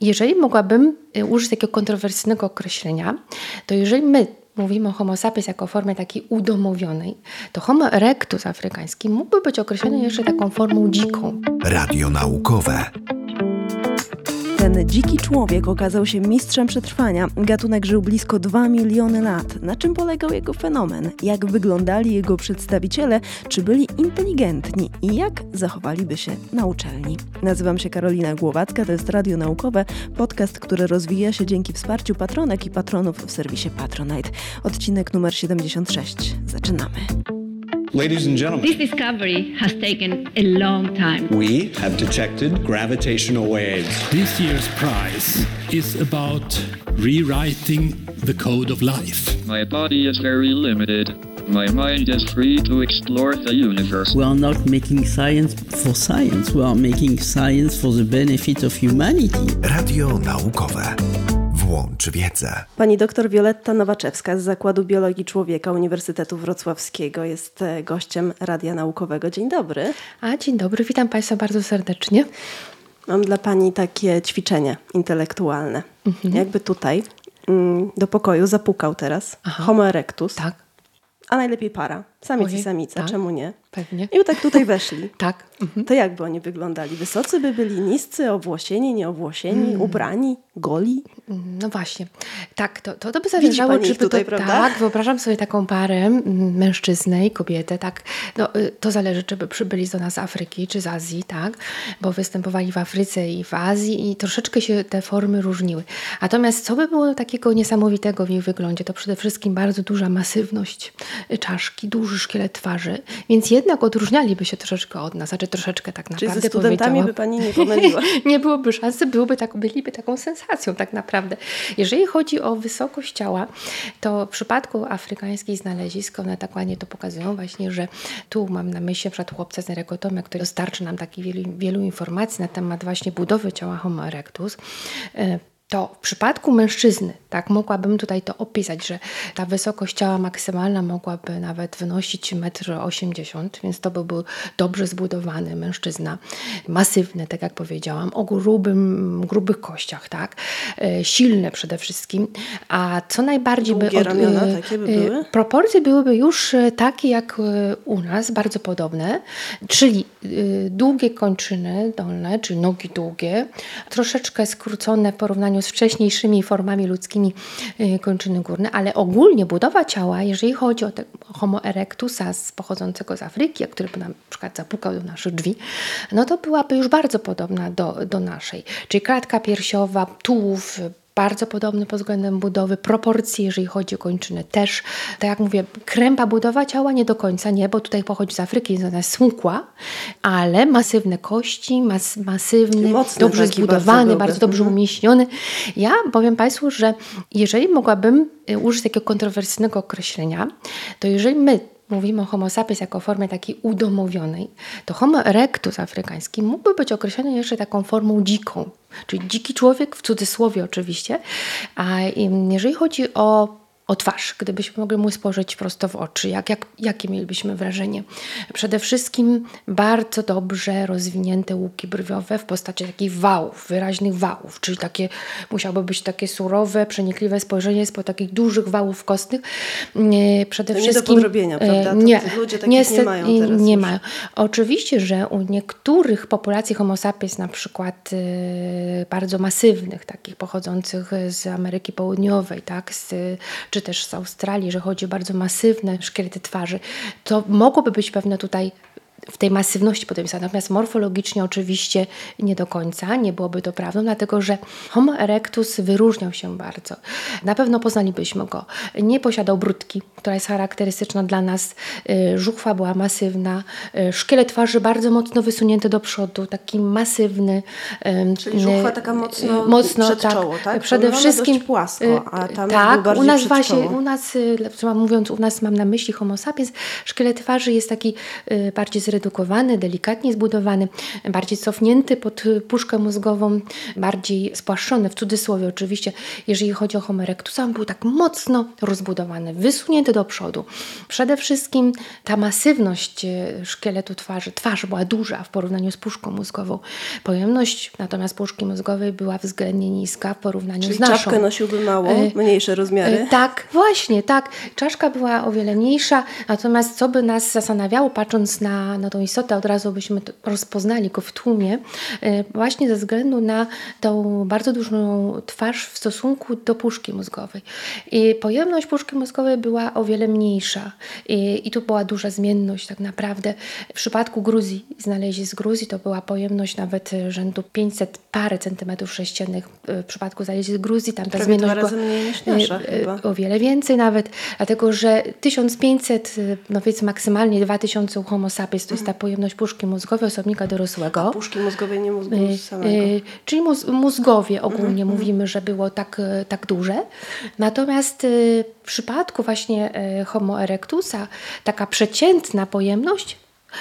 Jeżeli mogłabym y, użyć takiego kontrowersyjnego określenia, to jeżeli my mówimy o Homo sapiens jako formie takiej udomowionej, to Homo erectus afrykański mógłby być określony jeszcze taką formą dziką. Radio naukowe. Ten dziki człowiek okazał się mistrzem przetrwania. Gatunek żył blisko 2 miliony lat. Na czym polegał jego fenomen? Jak wyglądali jego przedstawiciele? Czy byli inteligentni? I jak zachowaliby się na uczelni? Nazywam się Karolina Głowacka, to jest Radio Naukowe, podcast, który rozwija się dzięki wsparciu patronek i patronów w serwisie Patronite. Odcinek numer 76. Zaczynamy. Ladies and gentlemen, This discovery has taken a long time. we have detected gravitational waves. This year's prize is about rewriting the code of life. My body is very limited. My mind is free to explore the universe. We are not making science for science, we are making science for the benefit of humanity. Radio naukowe. Włącz wiedzę. Pani doktor Wioletta Nowaczewska z Zakładu Biologii Człowieka Uniwersytetu Wrocławskiego jest e, gościem Radia Naukowego. Dzień dobry. A dzień dobry, witam Państwa bardzo serdecznie. Mam dla Pani takie ćwiczenie intelektualne. Jakby tutaj mm, do pokoju zapukał teraz Homo erectus, Tak, a najlepiej para, samiec Ojej, i samica, tak. czemu nie? Pewnie. I by tak tutaj weszli. Tak. Mhm. To jak by oni wyglądali? Wysocy by byli, niscy, owłosieni, nieowłosieni, Mm. ubrani, goli? No właśnie. Tak, to, to, to by zależało, czy by tutaj, to, prawda? Tak, wyobrażam sobie taką parę, mm, mężczyznę i kobietę, tak. No, y, to zależy, czy by przybyli do nas z Afryki, czy z Azji, tak, bo występowali w Afryce i w Azji i troszeczkę się te formy różniły. Natomiast co by było takiego niesamowitego w ich wyglądzie, to przede wszystkim bardzo duża masywność y, czaszki, duży szkielet twarzy, więc jednak odróżnialiby się troszeczkę od nas, znaczy troszeczkę tak Czyli naprawdę ze studentami by pani nie pomyliła. nie byłoby szansy, byłoby tak, byliby taką sensacją tak naprawdę. Jeżeli chodzi o wysokość ciała, to w przypadku afrykańskich znalezisk, one tak ładnie to pokazują właśnie, że tu mam na myśli przykład chłopca z Nerekotomy, który dostarczy nam takich wielu, wielu informacji na temat właśnie budowy ciała Homo erectus. E, to w przypadku mężczyzny, tak, mogłabym tutaj to opisać, że ta wysokość ciała maksymalna mogłaby nawet wynosić 1,80 m, więc to by był dobrze zbudowany mężczyzna, masywny, tak jak powiedziałam, o grubym, grubych kościach, tak, e, silny przede wszystkim, a co najbardziej Długie by... ramiona e, takie by e, były? Proporcje byłyby już e, takie jak e, u nas, bardzo podobne, czyli e, długie kończyny dolne, czyli nogi długie, troszeczkę skrócone w porównaniu z wcześniejszymi formami ludzkimi e, kończyny górne, ale ogólnie budowa ciała, jeżeli chodzi o Homo erectusa pochodzącego z Afryki, a który by nam na przykład zapukał do naszych drzwi, no to byłaby już bardzo podobna do, do naszej. Czyli klatka piersiowa, tułów, bardzo podobny pod względem budowy, proporcje, jeżeli chodzi o kończyny też. Tak jak mówię, krępa budowa ciała nie do końca, nie, bo tutaj pochodzi z Afryki, jest ona smukła, ale masywne kości, mas, masywny, Mocny dobrze zbudowany, bardzo bardzo, dobrze Mhm. umieśniony. Ja powiem Państwu, że jeżeli mogłabym y, użyć takiego kontrowersyjnego określenia, to jeżeli my mówimy o Homo sapiens jako formie takiej udomowionej, to Homo erectus afrykański mógłby być określony jeszcze taką formą dziką, czyli dziki człowiek, w cudzysłowie oczywiście. A jeżeli chodzi o o twarz, gdybyśmy mogli mu spojrzeć prosto w oczy, jak, jak, jakie mielibyśmy wrażenie? Przede wszystkim bardzo dobrze rozwinięte łuki brwiowe w postaci takich wałów, wyraźnych wałów, czyli takie, musiałoby być takie surowe, przenikliwe spojrzenie spod takich dużych wałów kostnych. Nie, Przede To nie do wszystkim podrobienia, prawda? To e, Nie, ludzie takich nie niestety mają teraz nie już. mają. Oczywiście, że u niektórych populacji Homo sapiens, na przykład y, bardzo masywnych, takich pochodzących z Ameryki Południowej, tak, z, czy też z Australii, że chodzi o bardzo masywne szkielety twarzy, to mogłoby być pewne tutaj w tej masywności podobieństwa. Natomiast morfologicznie oczywiście nie do końca, nie byłoby to prawdą, dlatego że Homo erectus wyróżniał się bardzo. Na pewno poznalibyśmy go. Nie posiadał brudki, która jest charakterystyczna dla nas. Y, Żuchwa była masywna, y, szkielet twarzy bardzo mocno wysunięty do przodu, taki masywny. Czyli żuchwa taka mocno y, mocno przed tak. czoło, tak? Przede wszystkim dość płasko, a tam tak, u nas właśnie, u nas, mówiąc, u nas mam na myśli Homo sapiens, szkielet twarzy jest taki bardziej zredukowany zredukowany, delikatnie zbudowany, bardziej cofnięty pod puszkę mózgową, bardziej spłaszczony, w cudzysłowie oczywiście, jeżeli chodzi o Homo erectusa, on był tak mocno rozbudowany, wysunięty do przodu. Przede wszystkim ta masywność e, szkieletu twarzy, twarz była duża w porównaniu z puszką mózgową. Pojemność natomiast puszki mózgowej była względnie niska w porównaniu Czyli z naszą. czapkę nosiłby mało, E, mniejsze rozmiary. E, Tak, właśnie, tak. Czaszka była o wiele mniejsza, natomiast co by nas zastanawiało, patrząc na, na tą istotę, od razu byśmy rozpoznali go w tłumie, e, właśnie ze względu na tą bardzo dużą twarz w stosunku do puszki mózgowej. I pojemność puszki mózgowej była o wiele mniejsza i, i tu była duża zmienność tak naprawdę. W przypadku Gruzji, znaleźli z Gruzji, to była pojemność nawet e, rzędu 500 parę centymetrów sześciennych. E, W przypadku znaleźli z Gruzji tam ta zmienność była nasza o wiele więcej nawet, dlatego że 1500, y, no powiedzmy maksymalnie 2000 u Homo sapiens to jest ta pojemność puszki mózgowej osobnika dorosłego. Puszki mózgowej nie mózgu Y, samego. y, czyli móz, mózgowie ogólnie mówimy, że było tak, y, tak duże. Natomiast w przypadku właśnie Homo erectusa taka przeciętna pojemność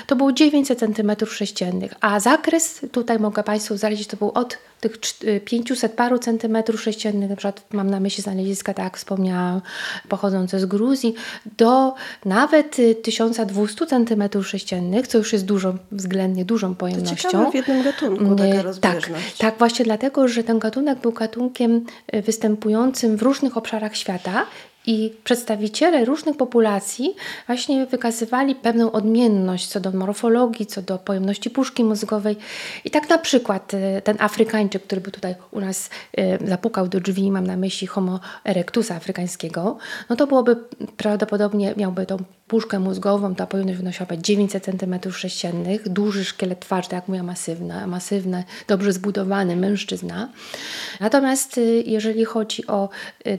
to było 900 cm3, a zakres tutaj mogę Państwu znaleźć, to był od tych cz- y, 500 paru centymetrów sześciennych, na przykład mam na myśli znaleziska, tak jak wspomniałam, pochodzące z Gruzji, do nawet y, 1200 centymetrów sześciennych, co już jest dużą, względnie dużą To pojemnością. ciekawe w jednym gatunku Nie, taka tak, rozbieżność. tak, właśnie dlatego, że ten gatunek był gatunkiem y, występującym w różnych obszarach świata i przedstawiciele różnych populacji właśnie wykazywali pewną odmienność co do morfologii, co do pojemności puszki mózgowej. I tak na przykład y, ten Afrykańczyk, który by tutaj u nas y, zapukał do drzwi, mam na myśli Homo erectusa afrykańskiego, no to byłoby prawdopodobnie, miałby tą puszkę mózgową, ta pojemność wynosiłaby 900 cm3, duży szkielet twarzy, tak jak mówię, masywny, masywny, dobrze zbudowany mężczyzna. Natomiast y, jeżeli chodzi o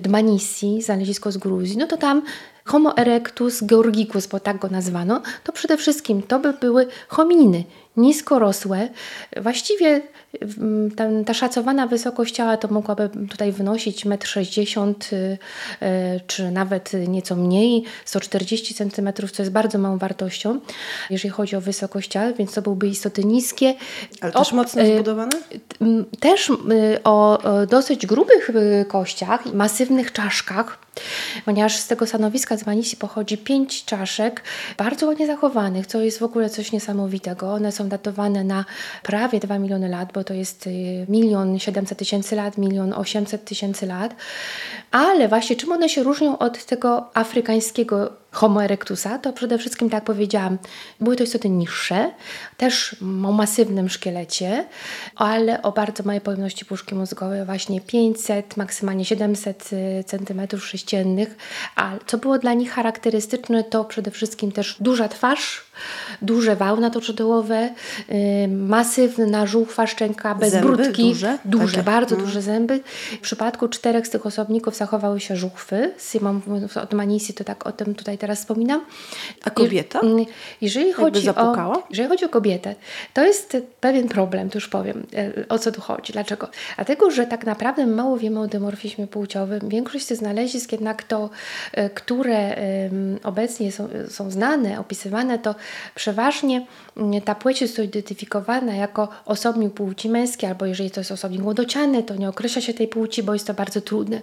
Dmanisi, znalezisko z Gruzji, no to tam Homo erectus georgicus, bo tak go nazwano, to przede wszystkim to by były homininy, niskorosłe. Właściwie ta szacowana wysokość ciała to mogłaby tutaj wynosić 1,60 m, y, y, czy nawet nieco mniej, 140 cm, co jest bardzo małą wartością, jeżeli chodzi o wysokość ciała, więc to byłby istoty niskie. Ale też O, mocno y, zbudowane? Też o, dosyć grubych kościach i masywnych czaszkach, ponieważ z tego stanowiska z Manisi pochodzi pięć czaszek, bardzo ładnie zachowanych, co jest w ogóle coś niesamowitego. One są datowane na prawie 2 miliony lat, bo to jest y, milion 700 tysięcy lat, milion 800 tysięcy lat. Ale właśnie czym one się różnią od tego afrykańskiego Homo erectusa, to przede wszystkim, tak jak powiedziałam, były to istoty niższe, też o masywnym szkielecie, ale o bardzo małej pojemności puszki mózgowej, właśnie 500, maksymalnie 700 cm sześciennych. A co było dla nich charakterystyczne, to przede wszystkim też duża twarz, duże wełna toczodołowe, yy, masywna żuchwa szczęka bez Zęby brudki, duże? duże Takie. bardzo Mm. duże zęby. W przypadku czterech z tych osobników zachowały się żuchwy. Simon mówiąc o Manisi, to tak o tym tutaj teraz wspominam. A kobieta? Je- mm, Jeżeli chodzi, o, jeżeli chodzi o kobietę, to jest pewien problem, to już powiem, e, o co tu chodzi. Dlaczego? Dlatego, że tak naprawdę mało wiemy o dymorfizmie płciowym. Większość tych znalezisk jednak to, e, które obecnie są, są znane, opisywane, to przeważnie mm, ta płeć jest identyfikowana jako osobnik płci męskiej, albo jeżeli to jest osobnik młodociany, to nie określa się tej płci, bo jest to bardzo trudne.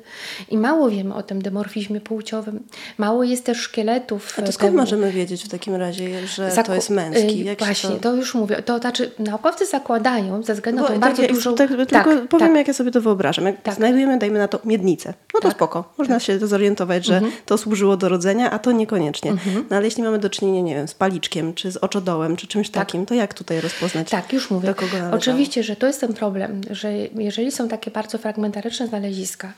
I mało wiemy o tym dymorfizmie płciowym. Mało jest też szkieletów. A to e, skąd pełni- możemy wiedzieć w takim razie, że Zaku- to jest męski? y, Jak Właśnie, to... to... już mówię. To znaczy, naukowcy zakładają ze względu na Bo tą tak, bardzo jak- dużą. tak, tylko powiem, jak ja sobie to wyobrażam. Jak Tak. znajdujemy, dajmy na to, miednicę, no to Tak. spoko. Można się zorientować, że to służyło do rodzenia, a to niekoniecznie. No ale jeśli mamy do czynienia, nie wiem, z paliczkiem, czy z oczodołem, czy czymś takim, to jak tutaj rozpoznać, Tak, już mówię. Oczywiście, że to jest ten problem, że jeżeli są takie bardzo fragmentaryczne znaleziska,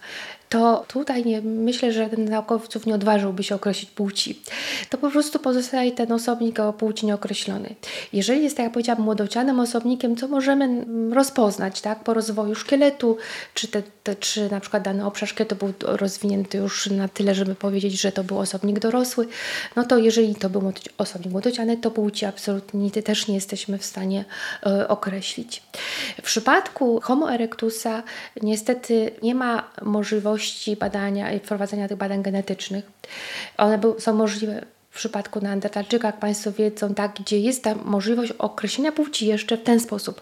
to tutaj nie, myślę, że z naukowców nie odważyłby się określić płci. To po prostu pozostaje ten osobnik o płci nieokreślonej. Jeżeli jest, tak jak powiedziałam, młodocianym osobnikiem, co możemy rozpoznać tak, po rozwoju szkieletu, czy, te, te, czy na przykład dany obszar szkieletu był rozwinięty już na tyle, żeby powiedzieć, że to był osobnik dorosły, no to jeżeli to był osobnik młodociany, to płci absolutnie też nie jesteśmy w stanie e, określić. W przypadku Homo erectusa niestety nie ma możliwości badania i wprowadzenia tych badań genetycznych. One są możliwe w przypadku Neandertalczyka, jak Państwo wiedzą, tak, gdzie jest ta możliwość określenia płci jeszcze w ten sposób.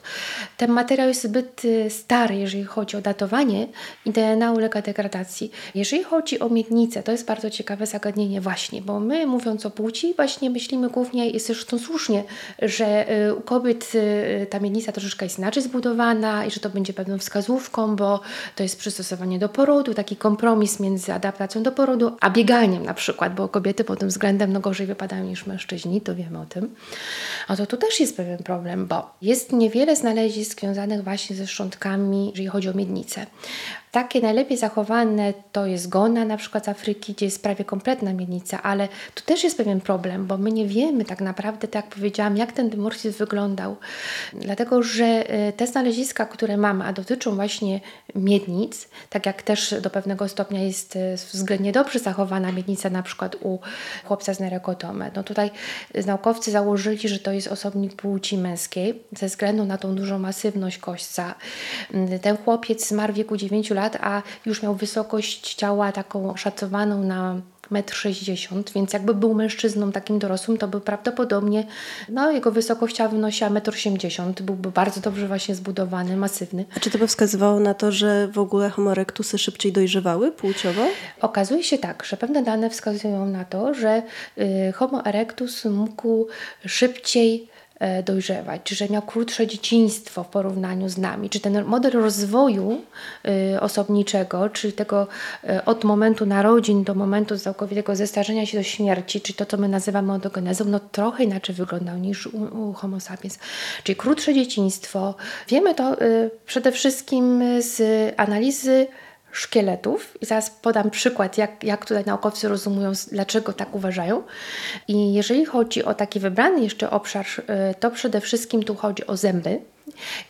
Ten materiał jest zbyt y, stary, jeżeli chodzi o datowanie i DNA ulega degradacji. Jeżeli chodzi o miednicę, to jest bardzo ciekawe zagadnienie właśnie, bo my mówiąc o płci właśnie myślimy głównie, jest zresztą słusznie, że y, u kobiet y, ta miednica troszeczkę jest inaczej zbudowana i że to będzie pewną wskazówką, bo to jest przystosowanie do porodu, taki kompromis między adaptacją do porodu, a bieganiem na przykład, bo kobiety pod tym względem no, gorzej wypadają niż mężczyźni, to wiemy o tym. A to tu też jest pewien problem, bo jest niewiele znalezisk związanych właśnie ze szczątkami, jeżeli chodzi o miednicę. Takie najlepiej zachowane to jest Gona, na przykład z Afryki, gdzie jest prawie kompletna miednica, ale tu też jest pewien problem, bo my nie wiemy tak naprawdę, tak jak powiedziałam, jak ten dymorfizm wyglądał. Dlatego, że e, te znaleziska, które mamy, a dotyczą właśnie miednic, tak jak też do pewnego stopnia jest e, względnie dobrze zachowana miednica na przykład u chłopca z Nerekotome. No tutaj naukowcy założyli, że to jest osobnik płci męskiej ze względu na tą dużą masywność kośćca. Ten chłopiec zmarł w wieku 9 lat, lat, a już miał wysokość ciała taką szacowaną na 1,60 m, więc jakby był mężczyzną takim dorosłym, to by prawdopodobnie no, jego wysokość ciała wynosiła 1,80 m. Byłby bardzo dobrze właśnie zbudowany, masywny. A czy to by wskazywało na to, że w ogóle homo erectusy szybciej dojrzewały płciowo? Okazuje się tak, że pewne dane wskazują na to, że y, homo erectus mógł szybciej dojrzewać, czy że miał krótsze dzieciństwo w porównaniu z nami, czy ten model rozwoju e, osobniczego, czyli tego e, od momentu narodzin do momentu całkowitego zestarzenia się do śmierci, czy to, co my nazywamy ontogenezą, no trochę inaczej wyglądał niż u, u homo sapiens. Czyli krótsze dzieciństwo. Wiemy to przede wszystkim z analizy szkieletów. I zaraz podam przykład, jak, jak tutaj naukowcy rozumują, dlaczego tak uważają. I jeżeli chodzi o taki wybrany jeszcze obszar, y, to przede wszystkim tu chodzi o zęby.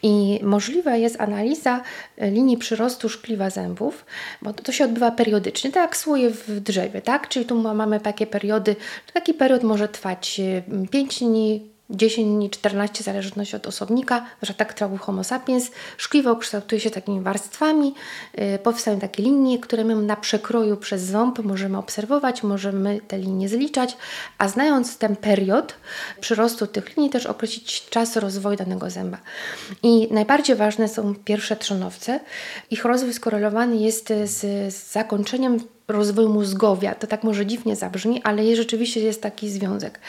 I możliwa jest analiza y, linii przyrostu szkliwa zębów, bo to się odbywa periodycznie, tak jak słoje w drzewie, tak? Czyli tu mamy takie periody, taki period może trwać 5 y, dni, 10 dni, 14 w zależności od osobnika, że tak trwał homo sapiens. Szkliwo kształtuje się takimi warstwami, yy, powstają takie linie, które my na przekroju przez ząb możemy obserwować, możemy te linie zliczać, a znając ten period przyrostu tych linii też określić czas rozwoju danego zęba. I najbardziej ważne są pierwsze trzonowce. Ich rozwój skorelowany jest z, z zakończeniem rozwoju mózgowia. To tak może dziwnie zabrzmi, ale rzeczywiście jest taki związek.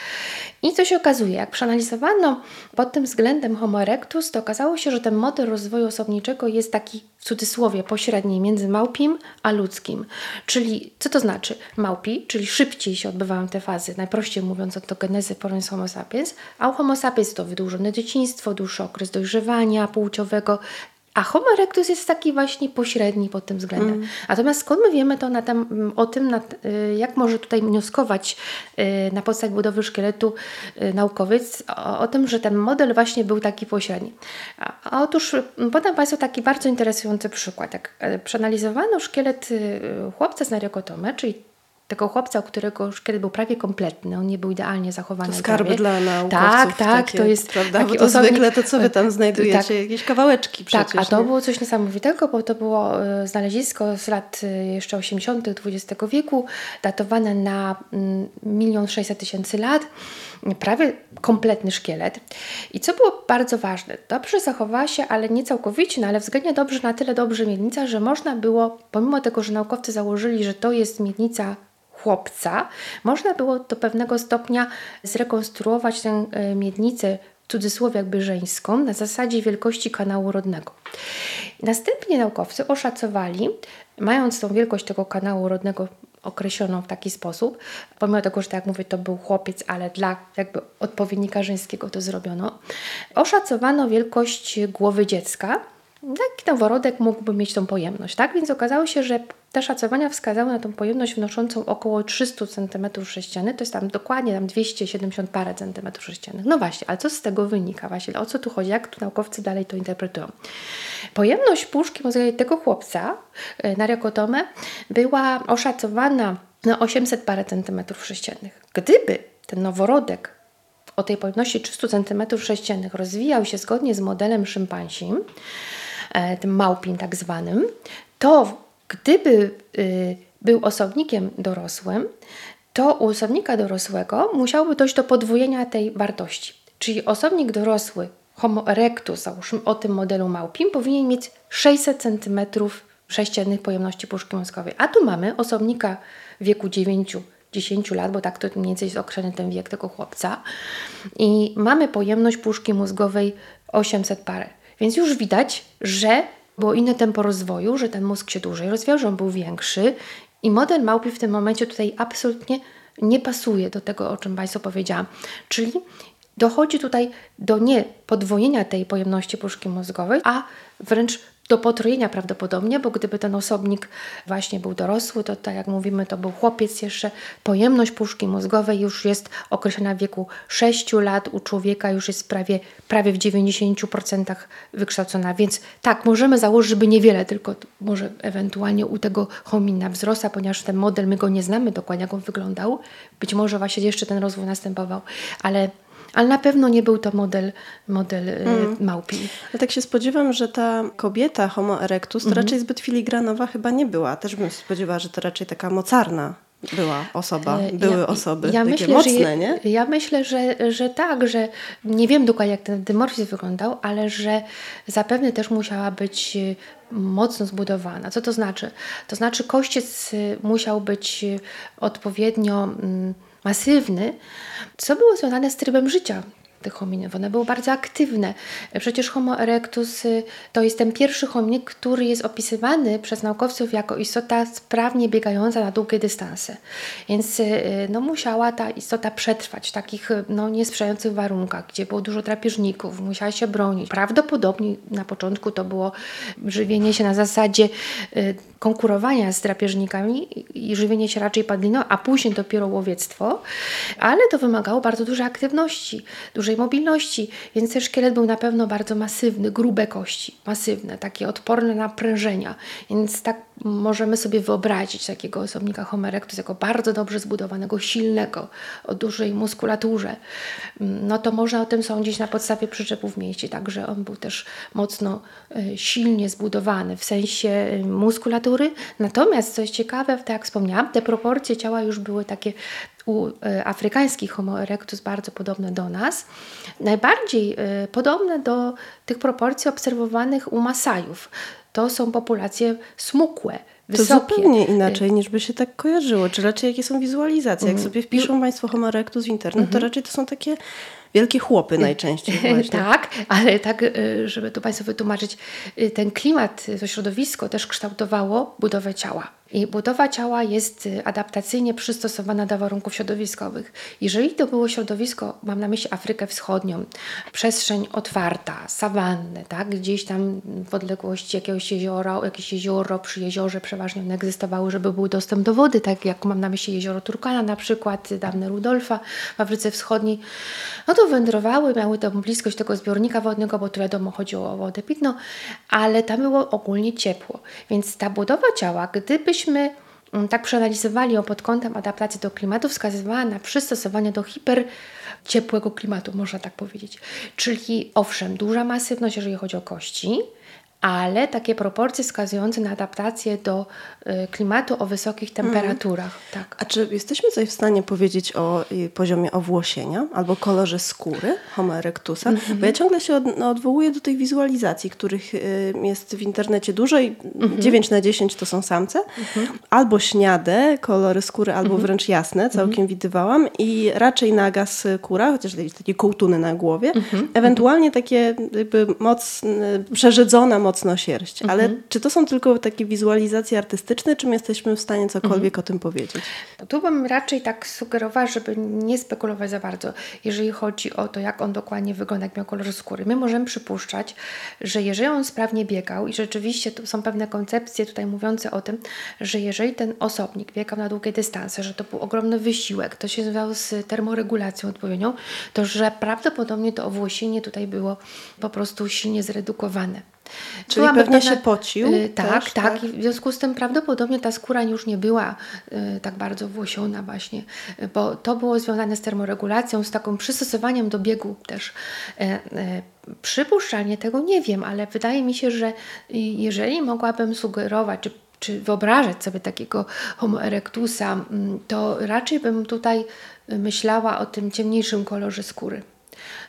I co się okazuje, jak przeanalizowano pod tym względem Homo erectus, to okazało się, że ten model rozwoju osobniczego jest taki w cudzysłowie pośredni między małpim a ludzkim. Czyli co to znaczy? Małpi, czyli szybciej się odbywają te fazy, najprościej mówiąc od genezy porównania Homo sapiens, a u Homo sapiens to wydłużone dzieciństwo, dłuższy okres dojrzewania płciowego, a Homo erectus jest taki właśnie pośredni pod tym względem. Mm. Natomiast skąd my wiemy to na tem, o tym, na, y, jak może tutaj wnioskować y, na podstawie budowy szkieletu y, naukowiec o, o, tym, że ten model właśnie był taki pośredni. A, otóż podam Państwu taki bardzo interesujący przykład. Jak e, przeanalizowano szkielet chłopca z Nariokotomę, czyli tego chłopca, którego szkielet był prawie kompletny, on nie był idealnie zachowany. To skarby dla naukowców. Tak, tak, takie, to jest prawda, taki bo to osobnik, zwykle to co wy tam znajdujecie? Tak, Jakieś kawałeczki przecież. Tak, a to nie? było coś niesamowitego, bo to było e, znalezisko z lat e, jeszcze 80. XX wieku, datowane na mm, milion sześćset tysięcy lat, prawie kompletny szkielet. I co było bardzo ważne, dobrze zachowała się, ale nie całkowicie, no ale względnie dobrze, na tyle dobrze miednica, że można było, pomimo tego, że naukowcy założyli, że to jest miednica chłopca, można było do pewnego stopnia zrekonstruować tę e, miednicę w cudzysłowie jakby żeńską na zasadzie wielkości kanału rodnego. Następnie naukowcy oszacowali, mając tą wielkość tego kanału rodnego określoną w taki sposób, pomimo tego, że tak jak mówię, to był chłopiec, ale dla jakby odpowiednika żeńskiego to zrobiono, oszacowano wielkość głowy dziecka, taki noworodek mógłby mieć tą pojemność, tak? Więc okazało się, że te szacowania wskazały na tą pojemność wnoszącą około 300 cm3, to jest tam dokładnie tam 270 parę centymetrów sześciennych. No właśnie, ale co z tego wynika właśnie? O co tu chodzi? Jak tu naukowcy dalej to interpretują? Pojemność puszki mózgowej tego chłopca e, na Riokotomę była oszacowana na 800 parę centymetrów sześciennych. Gdyby ten noworodek o tej pojemności 300 cm3 rozwijał się zgodnie z modelem szympansim, e, tym małpim tak zwanym, to gdyby y, był osobnikiem dorosłym, to u osobnika dorosłego musiałoby dojść do podwojenia tej wartości. Czyli osobnik dorosły, Homo erectus, załóżmy o tym modelu małpim, powinien mieć 600 cm sześciennych pojemności puszki mózgowej. A tu mamy osobnika wieku 9 10 lat, bo tak to mniej więcej jest określony ten wiek tego chłopca. I mamy pojemność puszki mózgowej 800 parę. Więc już widać, że było inne tempo rozwoju, że ten mózg się dłużej rozwijał, że on był większy i model małpi w tym momencie tutaj absolutnie nie pasuje do tego, o czym Państwu powiedziałam. Czyli dochodzi tutaj do nie podwojenia tej pojemności puszki mózgowej, a wręcz do potrojenia prawdopodobnie, bo gdyby ten osobnik właśnie był dorosły, to tak jak mówimy, to był chłopiec jeszcze, pojemność puszki mózgowej już jest określona w wieku 6 lat, u człowieka już jest prawie, prawie w 90% wykształcona, więc tak, możemy założyć, żeby niewiele, tylko może ewentualnie u tego homina wzrosta, ponieważ ten model, my go nie znamy dokładnie, jak on wyglądał, być może właśnie jeszcze ten rozwój następował, ale ale na pewno nie był to model, model mm. małpi. Ja tak się spodziewam, że ta kobieta Homo erectus to mm. raczej zbyt filigranowa chyba nie była. Też bym się spodziewała, że to raczej taka mocarna była osoba, e, były ja, osoby ja takie myślę, mocne, że, nie? Ja myślę, że, że tak, że nie wiem dokładnie jak ten dymorfizm wyglądał, ale że zapewne też musiała być e, mocno zbudowana. Co to znaczy? To znaczy kościec musiał być odpowiednio mm, masywny, co było związane z trybem życia tych hominów. One były bardzo aktywne. Przecież Homo erectus y, to jest ten pierwszy hominik, który jest opisywany przez naukowców jako istota sprawnie biegająca na długie dystanse. Więc y, no, musiała ta istota przetrwać w takich no, niesprzyjających warunkach, gdzie było dużo drapieżników, musiała się bronić. Prawdopodobnie na początku to było żywienie się na zasadzie y, konkurowania z drapieżnikami i żywienie się raczej padliną, a później dopiero łowiectwo, ale to wymagało bardzo dużej aktywności, dużej mobilności, więc ten szkielet był na pewno bardzo masywny, grube kości, masywne, takie odporne na prężenia, więc tak możemy sobie wyobrazić takiego osobnika Homo erectus jako bardzo dobrze zbudowanego, silnego, o dużej muskulaturze. No to można o tym sądzić na podstawie przyczepów mieści, także on był też mocno e, silnie zbudowany w sensie e, muskulatury. Natomiast, co jest ciekawe, tak jak wspomniałam, te proporcje ciała już były takie u e, afrykańskich Homo erectus bardzo podobne do nas, najbardziej podobne do tych proporcji obserwowanych u Masajów to są populacje smukłe, wysokie. To zupełnie inaczej niż by się tak kojarzyło. Czy raczej jakie są wizualizacje? Jak mm. sobie wpiszą Państwo Homo erectus w internet, to mhm. raczej to są takie wielkie chłopy najczęściej. Właśnie. tak, ale tak, żeby tu Państwu wytłumaczyć, ten klimat, to środowisko też kształtowało budowę ciała. I budowa ciała jest y, adaptacyjnie przystosowana do warunków środowiskowych. Jeżeli to było środowisko, mam na myśli Afrykę Wschodnią, przestrzeń otwarta, sawannę, tak? gdzieś tam w odległości jakiegoś jeziora, jakieś jezioro przy jeziorze przeważnie one egzystowały, żeby był dostęp do wody, tak jak mam na myśli jezioro Turkana na przykład, dawne Rudolfa w Afryce Wschodniej, no to wędrowały, miały tą bliskość tego zbiornika wodnego, bo tu wiadomo chodziło o wodę pitną, ale tam było ogólnie ciepło. Więc ta budowa ciała, gdybyśmy gdybyśmy mm, tak przeanalizowali ją pod kątem adaptacji do klimatu, wskazywała na przystosowanie do hiper ciepłego klimatu, można tak powiedzieć. Czyli owszem, duża masywność, jeżeli chodzi o kości, ale takie proporcje wskazujące na adaptację do y, klimatu o wysokich mhm. temperaturach. Tak. A czy jesteśmy coś w stanie powiedzieć o y, poziomie owłosienia albo kolorze skóry Homo erectusa? Bo ja ciągle się od, no, odwołuję do tych wizualizacji, których y, jest w internecie dużo i -hmm. 9 na 10 to są samce. -hmm. Albo śniade kolory skóry, albo mhm. wręcz jasne, całkiem mhm. widywałam i raczej naga skóra, chociaż takie kołtuny na głowie. Ewentualnie takie jakby moc, przerzedzona moc mocno sierść. Mhm. Ale czy to są tylko takie wizualizacje artystyczne, czy my jesteśmy w stanie cokolwiek mhm. o tym powiedzieć? Tu bym raczej tak sugerowała, żeby nie spekulować za bardzo, jeżeli chodzi o to, jak on dokładnie wygląda, jak miał kolor skóry. My możemy przypuszczać, że jeżeli on sprawnie biegał i rzeczywiście to są pewne koncepcje tutaj mówiące o tym, że jeżeli ten osobnik biegał na długie dystanse, że to był ogromny wysiłek, to się związało z termoregulacją odpowiednią, to że prawdopodobnie to owłosienie tutaj było po prostu silnie zredukowane. Czyli Byłam pewnie pewna, się pocił. Yy, tak, też, tak, tak. I w związku z tym prawdopodobnie ta skóra już nie była yy, tak bardzo włosiona właśnie, yy, bo to było związane z termoregulacją, z takim przystosowaniem do biegu też. Y, y, przypuszczalnie tego nie wiem, ale wydaje mi się, że jeżeli mogłabym sugerować, czy czy wyobrażać sobie takiego Homo erectusa, mm, to raczej bym tutaj myślała o tym ciemniejszym kolorze skóry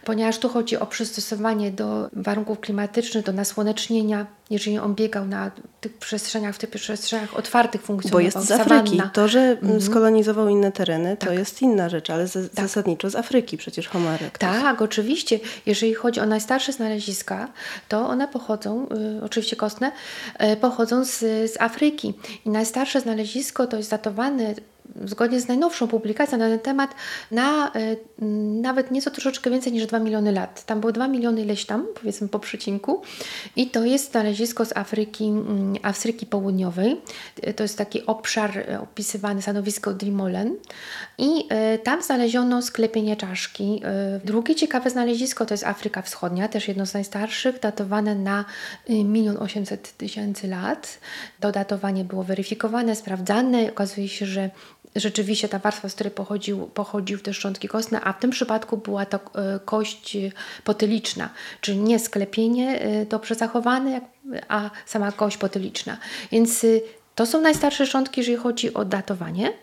ponieważ tu chodzi o przystosowanie do warunków klimatycznych, do nasłonecznienia, jeżeli on biegał na tych przestrzeniach, w tych przestrzeniach otwartych funkcjonował. Bo jest z Afryki. Sawanna. To, że mhm. skolonizował inne tereny, to tak. jest inna rzecz, ale z, tak. zasadniczo z Afryki przecież Homo erectus. Tak, oczywiście. Jeżeli chodzi o najstarsze znaleziska, to one pochodzą, y, oczywiście kostne, y, pochodzą z, z Afryki. I najstarsze znalezisko to jest datowane zgodnie z najnowszą publikacją na ten temat, na y, nawet nieco troszeczkę więcej niż 2 miliony lat. Tam było 2 miliony ileś tam, powiedzmy po przecinku. I to jest znalezisko z Afryki, Afryki Południowej. To jest taki obszar y, opisywany, stanowisko Drimolen. I y, tam znaleziono sklepienie czaszki. Y, drugie ciekawe znalezisko to jest Afryka Wschodnia, też jedno z najstarszych, datowane na 1 800 tysięcy lat. To datowanie było weryfikowane, sprawdzane. Okazuje się, że rzeczywiście ta warstwa, z której pochodził, pochodził te szczątki kostne, a w tym przypadku była to e, kość potyliczna, czyli nie sklepienie e, dobrze zachowane, a sama kość potyliczna. Więc to są najstarsze szczątki, jeżeli chodzi o datowanie.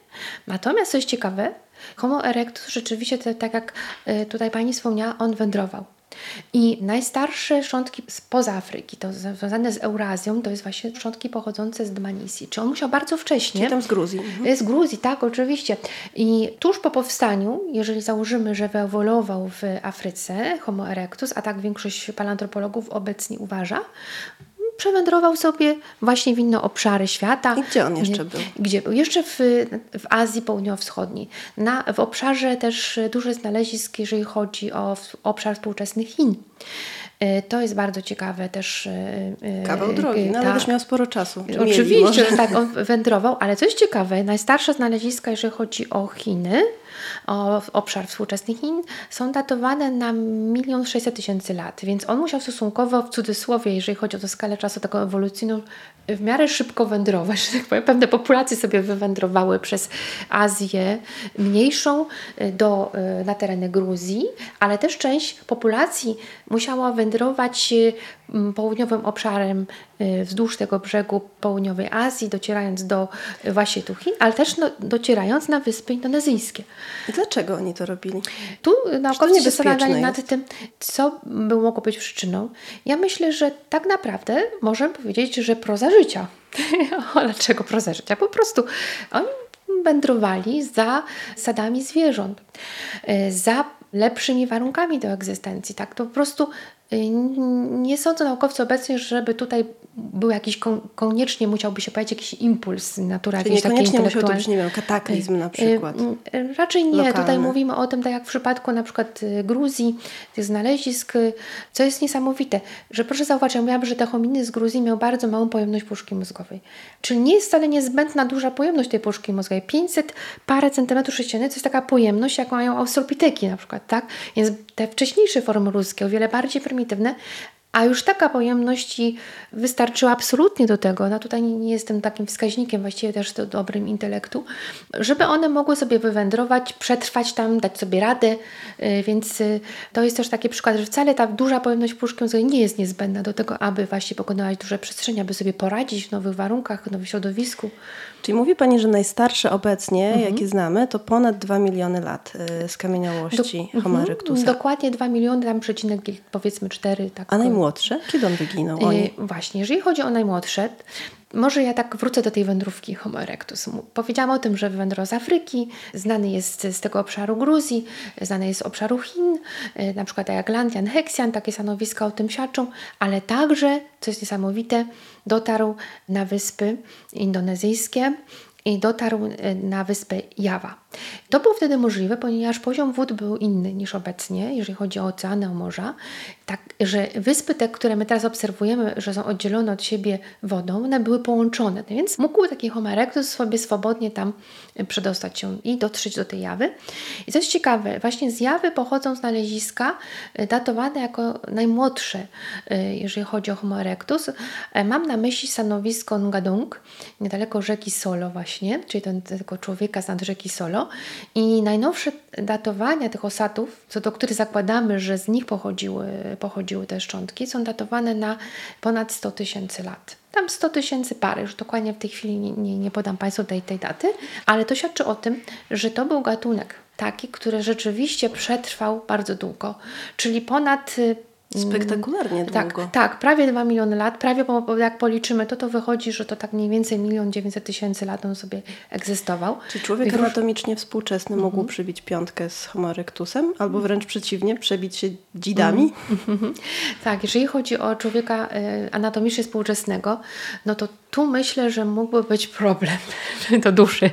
Natomiast coś ciekawe, Homo erectus rzeczywiście, tak jak e, tutaj Pani wspomniała, on wędrował. I najstarsze szczątki spoza Afryki, to związane z Eurazją, to jest właśnie szczątki pochodzące z Dmanisi. Czy on musiał bardzo wcześnie... Czy tam z Gruzji. Mhm. Z Gruzji, tak, oczywiście. I tuż po powstaniu, jeżeli założymy, że wyewoluował w Afryce Homo erectus, a tak większość paleantropologów obecnie uważa, przewędrował sobie właśnie w inne obszary świata. I gdzie on jeszcze był? Gdzie był? Jeszcze w, w Azji Południowo-Wschodniej. Na, w obszarze też dużo znalezisk, jeżeli chodzi o obszar współczesnych Chin. E, to jest bardzo ciekawe też. E, e, Kawał drogi, no, ale tak. też miał sporo czasu. Oczywiście, że tak, on wędrował, ale coś ciekawe, najstarsze znaleziska, jeżeli chodzi o Chiny, o obszar współczesnych Chin, są datowane na 1 600 tysięcy lat, więc on musiał stosunkowo, w cudzysłowie, jeżeli chodzi o tę skalę czasu taką ewolucyjną, w miarę szybko wędrować. Że tak powiem. Pewne populacje sobie wywędrowały przez Azję mniejszą do, na tereny Gruzji, ale też część populacji musiała wędrować południowym obszarem y, wzdłuż tego brzegu południowej Azji, docierając do y, właśnie tu Chin, ale też no, docierając na wyspy indonezyjskie. I dlaczego oni to robili? Tu naukowcy się zastanawiali nad tym, co by mogło być przyczyną. Ja myślę, że tak naprawdę możemy powiedzieć, że proza życia. dlaczego proza życia? Po prostu oni wędrowali za sadami zwierząt, y, za lepszymi warunkami do egzystencji. Tak, to po prostu Y, nie sądzę naukowcy obecnie, żeby tutaj był jakiś, koniecznie musiałby się pojawić jakiś impuls natury Czyli jakiejś takiej musiał to być, nie wiem, kataklizm na przykład. Y, y, raczej nie. Lokalny. Tutaj mówimy o tym, tak jak w przypadku na przykład Gruzji, tych znalezisk, co jest niesamowite, że proszę zauważyć, ja mówiłam, że te hominy z Gruzji miał bardzo małą pojemność puszki mózgowej. Czyli nie jest wcale niezbędna duża pojemność tej puszki mózgowej. 500 parę centymetrów sześciennych to jest taka pojemność, jaką mają australopiteki na przykład, tak? Więc te wcześniejsze formy ludzkie, o wiele bardziej prymitywne, a już taka pojemność wystarczyła absolutnie do tego, no tutaj nie jestem takim wskaźnikiem, właściwie też do dobrym intelektu, żeby one mogły sobie wywędrować, przetrwać tam, dać sobie radę, y, więc y, to jest też taki przykład, że wcale ta duża pojemność puszki nie jest niezbędna do tego, aby właśnie pokonywać duże przestrzenie, aby sobie poradzić w nowych warunkach, w nowym środowisku. Czyli mówi Pani, że najstarsze obecnie, mhm. jakie znamy, to ponad 2 miliony lat y, skamieniałości Do, Homo mhm. erectusa. Dokładnie 2 miliony, tam przecinek powiedzmy 4. Tak, A najmłodsze? Kiedy on wyginął? Oni? Właśnie, jeżeli chodzi o najmłodsze, może ja tak wrócę do tej wędrówki Homo erectus. Powiedziałam o tym, że wywędrował z Afryki, znany jest z tego obszaru Gruzji, znany jest z obszaru Chin, y, na przykład jak Lantian, Hexian, takie stanowiska o tym świadczą, ale także, co jest niesamowite, dotarł na wyspy indonezyjskie i dotarł y, na wyspę Jawa. To było wtedy możliwe, ponieważ poziom wód był inny niż obecnie, jeżeli chodzi o oceany, o morza. Tak, że wyspy te, które my teraz obserwujemy, że są oddzielone od siebie wodą, one były połączone, więc mógł taki Homo erectus sobie swobodnie tam przedostać się i dotrzeć do tej jawy. I co jest ciekawe, właśnie z jawy pochodzą znaleziska e, datowane jako najmłodsze, e, jeżeli chodzi o Homo erectus. E, mam na myśli stanowisko Ngadung, niedaleko rzeki Solo właśnie, czyli ten, tego człowieka z nad rzeki Solo, I najnowsze datowania tych osatów, co do których zakładamy, że z nich pochodziły, pochodziły te szczątki, są datowane na ponad 100 tysięcy lat. Tam 100 tysięcy pary, już dokładnie w tej chwili nie, nie, nie podam Państwu tej, tej daty, ale to świadczy o tym, że to był gatunek taki, który rzeczywiście przetrwał bardzo długo, czyli ponad y, Spektakularnie tak, długo. Tak, prawie 2 miliony lat, prawie bo, jak policzymy, to to wychodzi, że to tak mniej więcej milion 900 tysięcy lat on sobie egzystował. Czy człowiek anatomicznie współczesny mógł przybić piątkę z Homo erectusem, albo wręcz przeciwnie, przebić się dzidami? Tak, jeżeli chodzi o człowieka e, anatomicznie współczesnego, no to tu myślę, że mógłby być problem do duszy.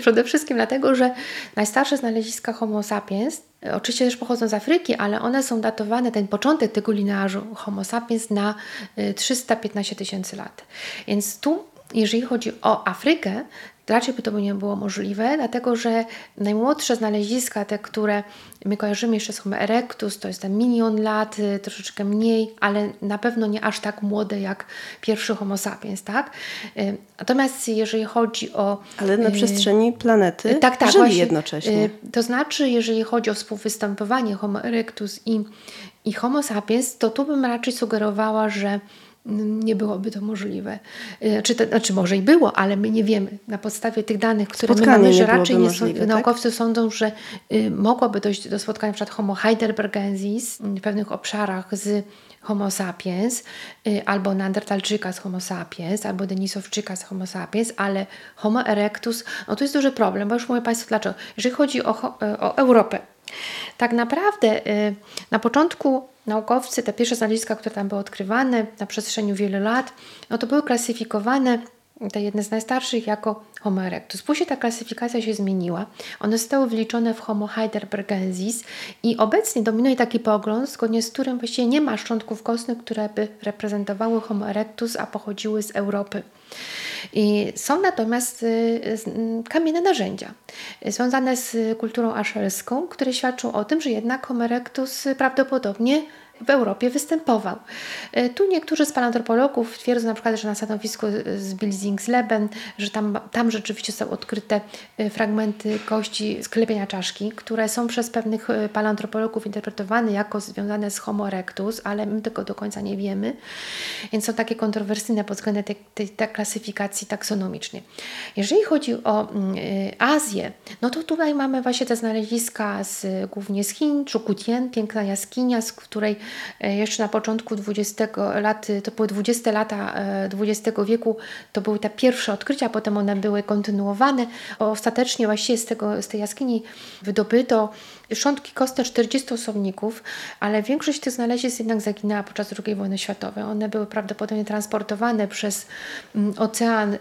Przede wszystkim dlatego, że najstarsze znaleziska Homo sapiens, oczywiście też pochodzą z Afryki, ale one są datowane, ten początek tego linearzu Homo sapiens na e, 315 tysięcy lat. Więc tu, jeżeli chodzi o Afrykę, raczej by to by nie było możliwe, dlatego że najmłodsze znaleziska, te, które my kojarzymy jeszcze z Homo erectus, to jest tam milion lat, y, troszeczkę mniej, ale na pewno nie aż tak młode jak pierwszy Homo sapiens, tak? Y, Natomiast jeżeli chodzi o... Ale na y, przestrzeni planety tak, tak, żyli właśnie. jednocześnie. To znaczy, jeżeli chodzi o współwystępowanie Homo erectus i, i Homo sapiens, to tu bym raczej sugerowała, że nie byłoby to możliwe. Y, Czy to, znaczy może i było, ale my nie wiemy. Na podstawie tych danych, które my Spotkanie mamy, że raczej nie możliwe, są, tak? naukowcy sądzą, że y, mogłoby dojść do spotkania np. Homo heidelbergensis w pewnych obszarach z Homo sapiens, y, albo Neandertalczyka z Homo sapiens, albo Denisowczyka z Homo sapiens, ale Homo erectus, no to jest duży problem, bo już mówię Państwu dlaczego. Jeżeli chodzi o, y, o Europę, tak naprawdę y, na początku naukowcy, te pierwsze znaleziska, które tam były odkrywane na przestrzeni wielu lat, no to były klasyfikowane, te jedne z najstarszych, jako Homo erectus. Później ta klasyfikacja się zmieniła. One zostały wliczone w Homo heidelbergensis i obecnie dominuje taki pogląd, zgodnie z którym właściwie nie ma szczątków kostnych, które by reprezentowały Homo erectus, a pochodziły z Europy. I są natomiast y, m, kamienne narzędzia y, związane z kulturą aszelską, które świadczą o tym, że jednak Homo erectus y, prawdopodobnie w Europie występował. Y, Tu niektórzy z paleoantropologów twierdzą na przykład, że na stanowisku z Bilzingsleben, że tam, tam rzeczywiście są odkryte y, fragmenty kości sklepienia czaszki, które są przez pewnych y, paleoantropologów interpretowane jako związane z Homo erectus, ale my tego do końca nie wiemy. Więc są takie kontrowersyjne pod względem tej, tej, tej klasyfikacji taksonomicznej. Jeżeli chodzi o mm, Azję, no to tutaj mamy właśnie te znaleziska z, głównie z Chin, Chukutien, piękna jaskinia, z której e, jeszcze na początku XX lat, to były 20 lata e, XX wieku, to były te pierwsze odkrycia, potem one były kontynuowane. Ostatecznie właściwie z, tego, z tej jaskini wydobyto szczątki kostne 40 osobników, ale większość tych znalezisk jednak zaginęła podczas II wojny światowej. One były prawdopodobnie transportowane przez mm, ocean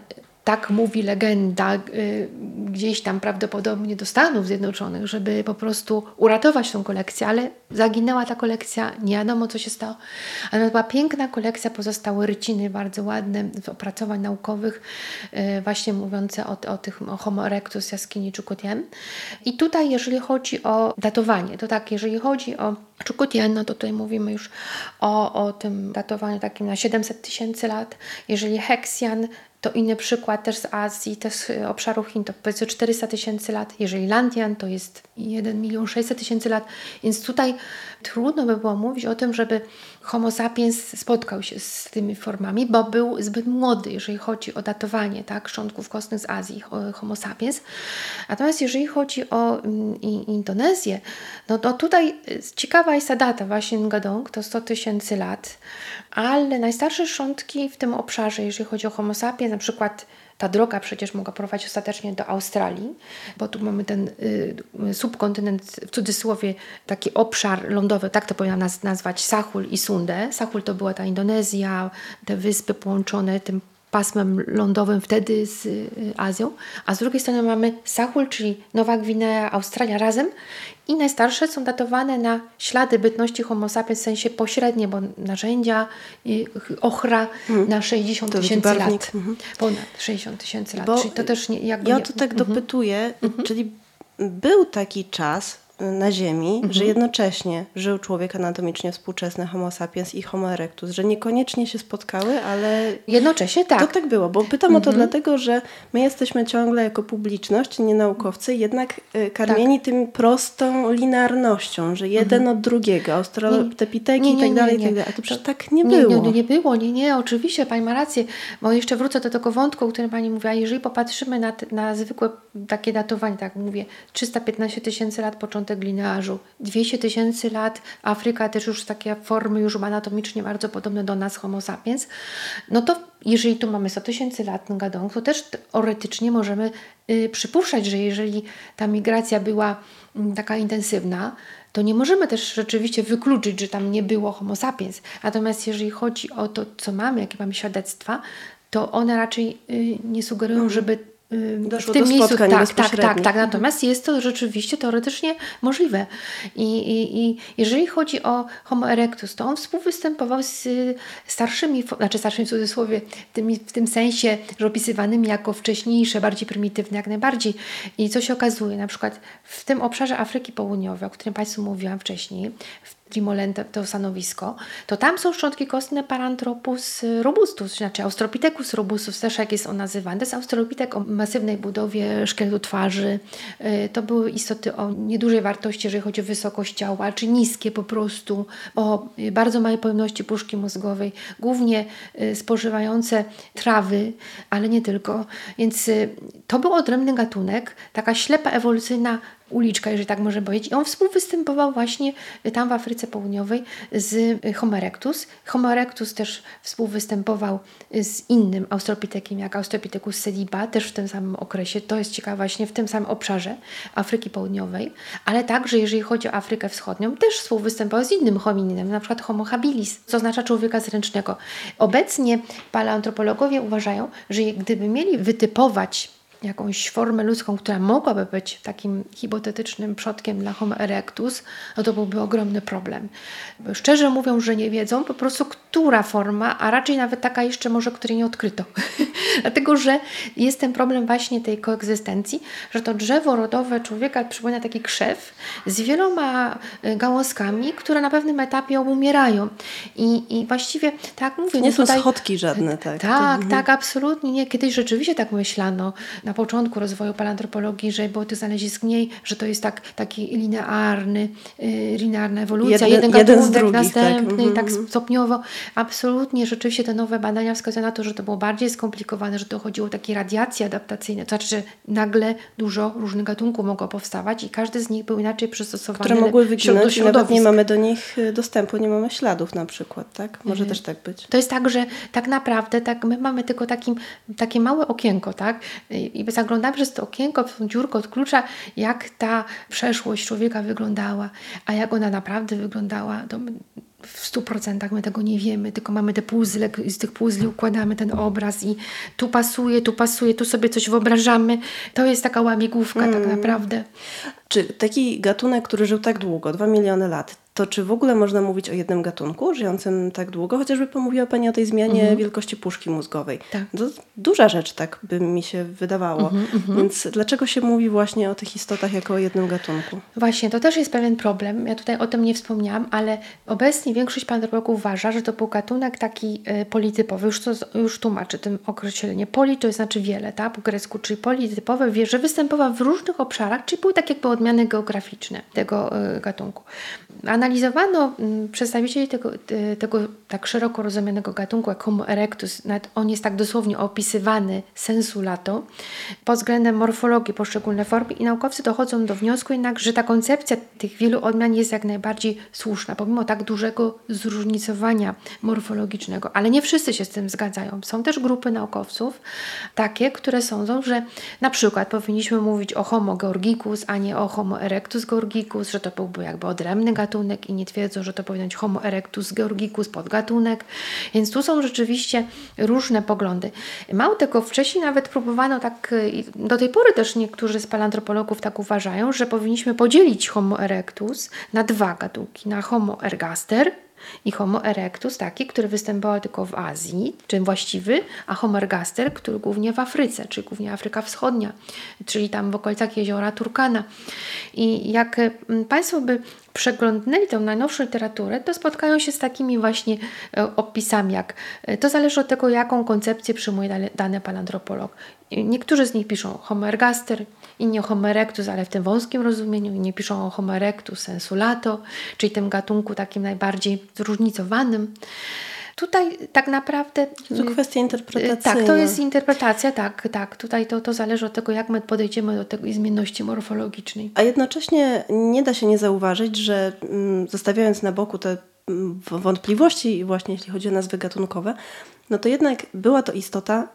tak mówi legenda, y, gdzieś tam prawdopodobnie do Stanów Zjednoczonych, żeby po prostu uratować tą kolekcję, ale zaginęła ta kolekcja, nie wiadomo co się stało. Ale była piękna kolekcja, pozostały ryciny bardzo ładne opracowań naukowych, y, właśnie mówiące o, o tych o Homo erectus jaskini Chukotien. I tutaj, jeżeli chodzi o datowanie, to tak, jeżeli chodzi o Chukotien, no to tutaj mówimy już o, o tym datowaniu takim na 700 tysięcy lat. Jeżeli Hexian, to inny przykład też z Azji, też z y, obszaru Chin, to powiedzmy 400 tysięcy lat. Jeżeli Landian, to jest 1 milion 600 tysięcy lat. Więc tutaj trudno by było mówić o tym, żeby Homo sapiens spotkał się z tymi formami, bo był zbyt młody, jeżeli chodzi o datowanie tak, szczątków kostnych z Azji, ho- Homo sapiens. Natomiast jeżeli chodzi o mm, Indonezję, no to tutaj y, ciekawa jest ta data, właśnie Ngadong, to 100 tysięcy lat, ale najstarsze szczątki w tym obszarze, jeżeli chodzi o Homo sapiens, na przykład ta droga przecież mogła prowadzić ostatecznie do Australii, bo tu mamy ten y, subkontynent, w cudzysłowie taki obszar lądowy, tak to powinnam naz- nazwać, Sahul i Sundę. Sahul to była ta Indonezja, te wyspy połączone tym pasmem lądowym wtedy z y, Azją, a z drugiej strony mamy Sahul, czyli Nowa Gwinea, Australia razem i najstarsze są datowane na ślady bytności Homo sapiens w sensie pośrednie, bo narzędzia, ochra na 60 To tysięcy lat. mhm. Ponad 60 tysięcy lat, Bo czyli to też nie, jakby Ja nie, tu tak Mhm. dopytuję, czyli był taki czas, na Ziemi, Mhm. że jednocześnie żył człowiek anatomicznie współczesny Homo sapiens i Homo erectus, że niekoniecznie się spotkały, ale Jednocześnie tak. to tak było, bo pytam o to dlatego, że my jesteśmy ciągle jako publiczność, nie naukowcy, jednak y, karmieni Tak. tym prostą linearnością, że jeden od drugiego, australopiteki i tak dalej, i tak dalej. A to przecież tak nie nie, było. Nie, nie było, nie, nie, oczywiście Pani ma rację, bo jeszcze wrócę do tego wątku, o którym Pani mówiła. Jeżeli popatrzymy na, na zwykłe takie datowanie, tak mówię, 315 tysięcy lat początek linearzu, 200 tysięcy lat Afryka też już takie formy już anatomicznie bardzo podobne do nas Homo sapiens, no to jeżeli tu mamy 100 tysięcy lat Ngadong, to też teoretycznie możemy y, przypuszczać, że jeżeli ta migracja była mm, taka intensywna, to nie możemy też rzeczywiście wykluczyć, że tam nie było Homo sapiens. Natomiast jeżeli chodzi o to, co mamy, jakie mamy świadectwa, to one raczej y, nie sugerują, żeby y, Mhm. Doszło w tym do miejscu. Tak, tak, tak, tak. Natomiast jest to rzeczywiście teoretycznie możliwe. I, i, i jeżeli chodzi o Homo erectus, to on współwystępował z starszymi, znaczy starszymi w cudzysłowie, tymi, w tym sensie, że opisywanymi jako wcześniejsze, bardziej prymitywne, jak najbardziej. I co się okazuje, na przykład w tym obszarze Afryki Południowej, o którym Państwu mówiłam wcześniej, w To stanowisko, to tam są szczątki kostne Paranthropus robustus, znaczy Australopithecus robustus, też jak jest on nazywany. To jest Australopitek o masywnej budowie szkieletu twarzy. Y, To były istoty o niedużej wartości, jeżeli chodzi o wysokość ciała, czy niskie po prostu, o bardzo małej pojemności puszki mózgowej, głównie y, spożywające trawy, ale nie tylko. Więc y, to był odrębny gatunek, taka ślepa ewolucyjna uliczka, jeżeli tak można powiedzieć. I on współwystępował właśnie tam w Afryce Południowej z Homo erectus. Homo erectus też współwystępował z innym australopitekiem, jak Australopithecus sediba, też w tym samym okresie. To jest ciekawe właśnie w tym samym obszarze Afryki Południowej, ale także jeżeli chodzi o Afrykę Wschodnią, też współwystępował z innym homininem, na przykład Homo habilis, co oznacza człowieka zręcznego. Obecnie paleoantropologowie uważają, że gdyby mieli wytypować jakąś formę ludzką, która mogłaby być takim hipotetycznym przodkiem dla Homo erectus, no to byłby ogromny problem. Szczerze mówią, że nie wiedzą po prostu, która forma, a raczej nawet taka jeszcze może, której nie odkryto. Dlatego, że jest ten problem właśnie tej koegzystencji, że to drzewo rodowe człowieka przypomina taki krzew z wieloma y, gałązkami, które na pewnym etapie obumierają. I, i właściwie, tak mówię, Nie no są tutaj, schodki żadne, tak. tak, tak, absolutnie nie. Kiedyś rzeczywiście tak myślano na początku rozwoju paleantropologii, że było tych znalezisk mniej, że to jest tak, taki linearny, yy, linearna ewolucja, Jeden- jeden, gatunek, drugich, tak. następny i tak Mhm. stopniowo. Absolutnie, rzeczywiście te nowe badania wskazują na to, że to było bardziej skomplikowane, że to chodziło o takie radiacje adaptacyjne, to znaczy, że nagle dużo różnych gatunków mogło powstawać i każdy z nich był inaczej przystosowany które mogły do wyginąć i nawet nie mamy do nich y, dostępu, nie mamy śladów na przykład, tak? Może też tak być. To jest tak, że tak naprawdę tak, my mamy tylko takim, takie małe okienko, tak? I zaglądamy przez to okienko, w tą dziurkę od klucza, jak ta przeszłość człowieka wyglądała, a jak ona naprawdę wyglądała, to w stu procentach my tego nie wiemy, tylko mamy te puzzle, i z tych puzli układamy ten obraz i tu pasuje, tu pasuje, tu sobie coś wyobrażamy. To jest taka łamigłówka tak naprawdę. Czy taki gatunek, który żył tak długo, 2 miliony lat, to czy w ogóle można mówić o jednym gatunku żyjącym tak długo? Chociażby pomówiła Pani o tej zmianie wielkości puszki mózgowej. Tak. To duża rzecz, tak by mi się wydawało. Więc dlaczego się mówi właśnie o tych istotach jako o jednym gatunku? Właśnie, to też jest pewien problem. Ja tutaj o tym nie wspomniałam, ale obecnie większość paleontologów uważa, że to był gatunek taki y, politypowy. Już, to, już tłumaczę tym określenie. Poli to znaczy wiele, tak? po grecku, czyli politypowe, wie, że występował w różnych obszarach, czyli były tak jakby odmiany geograficzne tego y, gatunku. Analizowano mm, przedstawicieli tego, y, tego tak szeroko rozumianego gatunku jak Homo erectus, nawet on jest tak dosłownie opisywany sensu lato, pod względem morfologii poszczególne formy i naukowcy dochodzą do wniosku jednak, że ta koncepcja tych wielu odmian jest jak najbardziej słuszna, pomimo tak dużego zróżnicowania morfologicznego. Ale nie wszyscy się z tym zgadzają. Są też grupy naukowców takie, które sądzą, że na przykład powinniśmy mówić o Homo georgicus, a nie o Homo erectus georgicus, że to byłby jakby odrębny gatunek i nie twierdzą, że to powinien być Homo erectus georgicus podgatunek. Więc tu są rzeczywiście różne poglądy. Mało tego, wcześniej nawet próbowano tak, y, do tej pory też niektórzy z paleantropologów tak uważają, że powinniśmy podzielić Homo erectus na dwa gatunki, na Homo ergaster i Homo erectus, taki, który występował tylko w Azji, czym właściwy, a Homo ergaster, który głównie w Afryce, czyli głównie Afryka Wschodnia, czyli tam w okolicach jeziora Turkana. I jak mm, Państwo by przeglądnęli tę najnowszą literaturę, to spotkają się z takimi właśnie e, opisami, jak e, to zależy od tego, jaką koncepcję przyjmuje dany palantropolog. Niektórzy z nich piszą Homo ergaster, inni o Homo erectus, ale w tym wąskim rozumieniu, inni piszą o Homo erectus sensu lato, czyli tym gatunku takim najbardziej zróżnicowanym. Tutaj tak naprawdę. To kwestia interpretacyjna. Tak, to jest interpretacja, tak, tak. Tutaj to, to zależy od tego, jak my podejdziemy do tej zmienności morfologicznej. A jednocześnie nie da się nie zauważyć, że mm, zostawiając na boku te mm, wątpliwości, właśnie jeśli chodzi o nazwy gatunkowe, no to jednak była to istota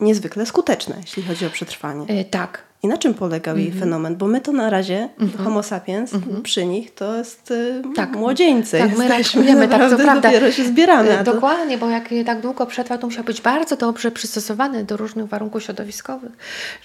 niezwykle skuteczna, jeśli chodzi o przetrwanie. Yy, tak, i na czym polegał jej mhm. fenomen? Bo my to na razie, mhm. Homo sapiens, mhm. przy nich to jest y, tak. młodzieńcy. Tak, my raczkujemy, tak, to prawda. dopiero się zbieramy. Y, dokładnie, bo jak tak długo przetrwał, to musiał być bardzo dobrze przystosowany do różnych warunków środowiskowych.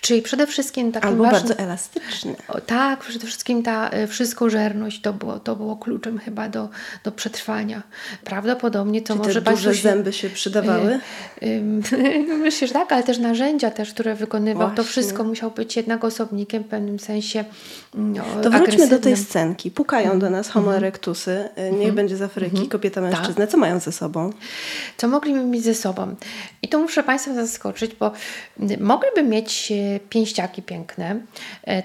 Czyli przede wszystkim takim Albo ważnym, bardzo elastyczny. O, tak, przede wszystkim ta y, wszystkożerność to było, to było kluczem chyba do, do przetrwania. Prawdopodobnie to Czy może te duże się, zęby się przydawały? myślę, że tak, ale też narzędzia też, które wykonywał, Właśnie. to wszystko musiał być jednak osobnikiem w pewnym sensie no, To wróćmy do tej scenki. Pukają mm. do nas homo mhm. erectusy, mm. niech będzie z Afryki, mm. kobieta, tak. mężczyzna. Tak. Co mają ze sobą? Co mogliby mieć ze sobą? I to muszę Państwa zaskoczyć, bo mogliby mieć e, pięściaki piękne,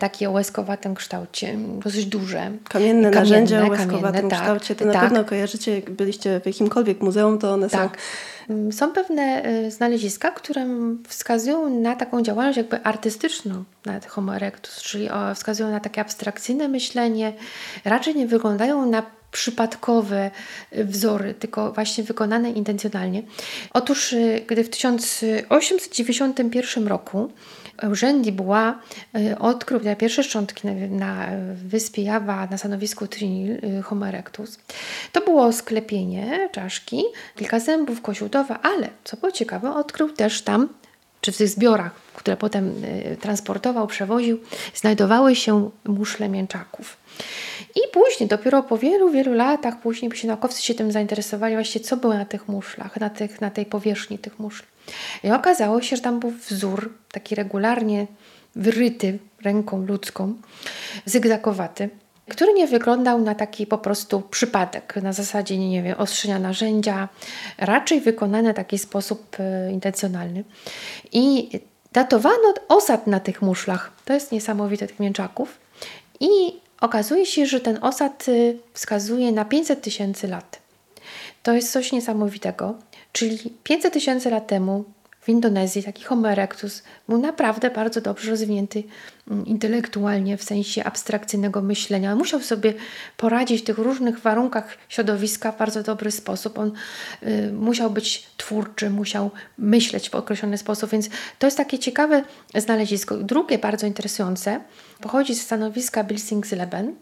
takie o łeskowatym kształcie, dosyć duże. Kamienne, kamienne narzędzia o łeskowatym tak, kształcie. To tak. na pewno kojarzycie, jak byliście w jakimkolwiek muzeum, to one tak. są Mm, są pewne y, znaleziska, które wskazują na taką działalność jakby artystyczną nad Homo erectus, czyli wskazują na takie abstrakcyjne myślenie, raczej nie wyglądają na przypadkowe y, wzory, tylko właśnie wykonane intencjonalnie. Otóż, y, gdy w 1891 roku Eugène Dubois odkrył pierwsze szczątki na, na wyspie Java na stanowisku Trinil Homo erectus. To było sklepienie czaszki, kilka zębów, koziutowa, ale co było ciekawe, odkrył też tam, czy w tych zbiorach, które potem y, transportował, przewoził, znajdowały się muszle mięczaków. I później, dopiero po wielu, wielu latach później się naukowcy się tym zainteresowali, właśnie co było na tych muszlach, na, tych, na tej powierzchni tych muszli. I okazało się, że tam był wzór, taki regularnie wyryty ręką ludzką, zygzakowaty, który nie wyglądał na taki po prostu przypadek, na zasadzie, nie wiem, ostrzenia narzędzia, raczej wykonany w taki sposób e, intencjonalny. I datowano osad na tych muszlach. To jest niesamowite, tych mięczaków. I okazuje się, że ten osad e, wskazuje na 500 tysięcy lat. To jest coś niesamowitego. Czyli 500 tysięcy lat temu w Indonezji taki Homo erectus był naprawdę bardzo dobrze rozwinięty mm, intelektualnie w sensie abstrakcyjnego myślenia. Musiał sobie poradzić w tych różnych warunkach środowiska w bardzo dobry sposób. On y, musiał być twórczy, musiał myśleć w określony sposób, więc to jest takie ciekawe znalezisko. Drugie bardzo interesujące pochodzi ze stanowiska Bilsingsleben,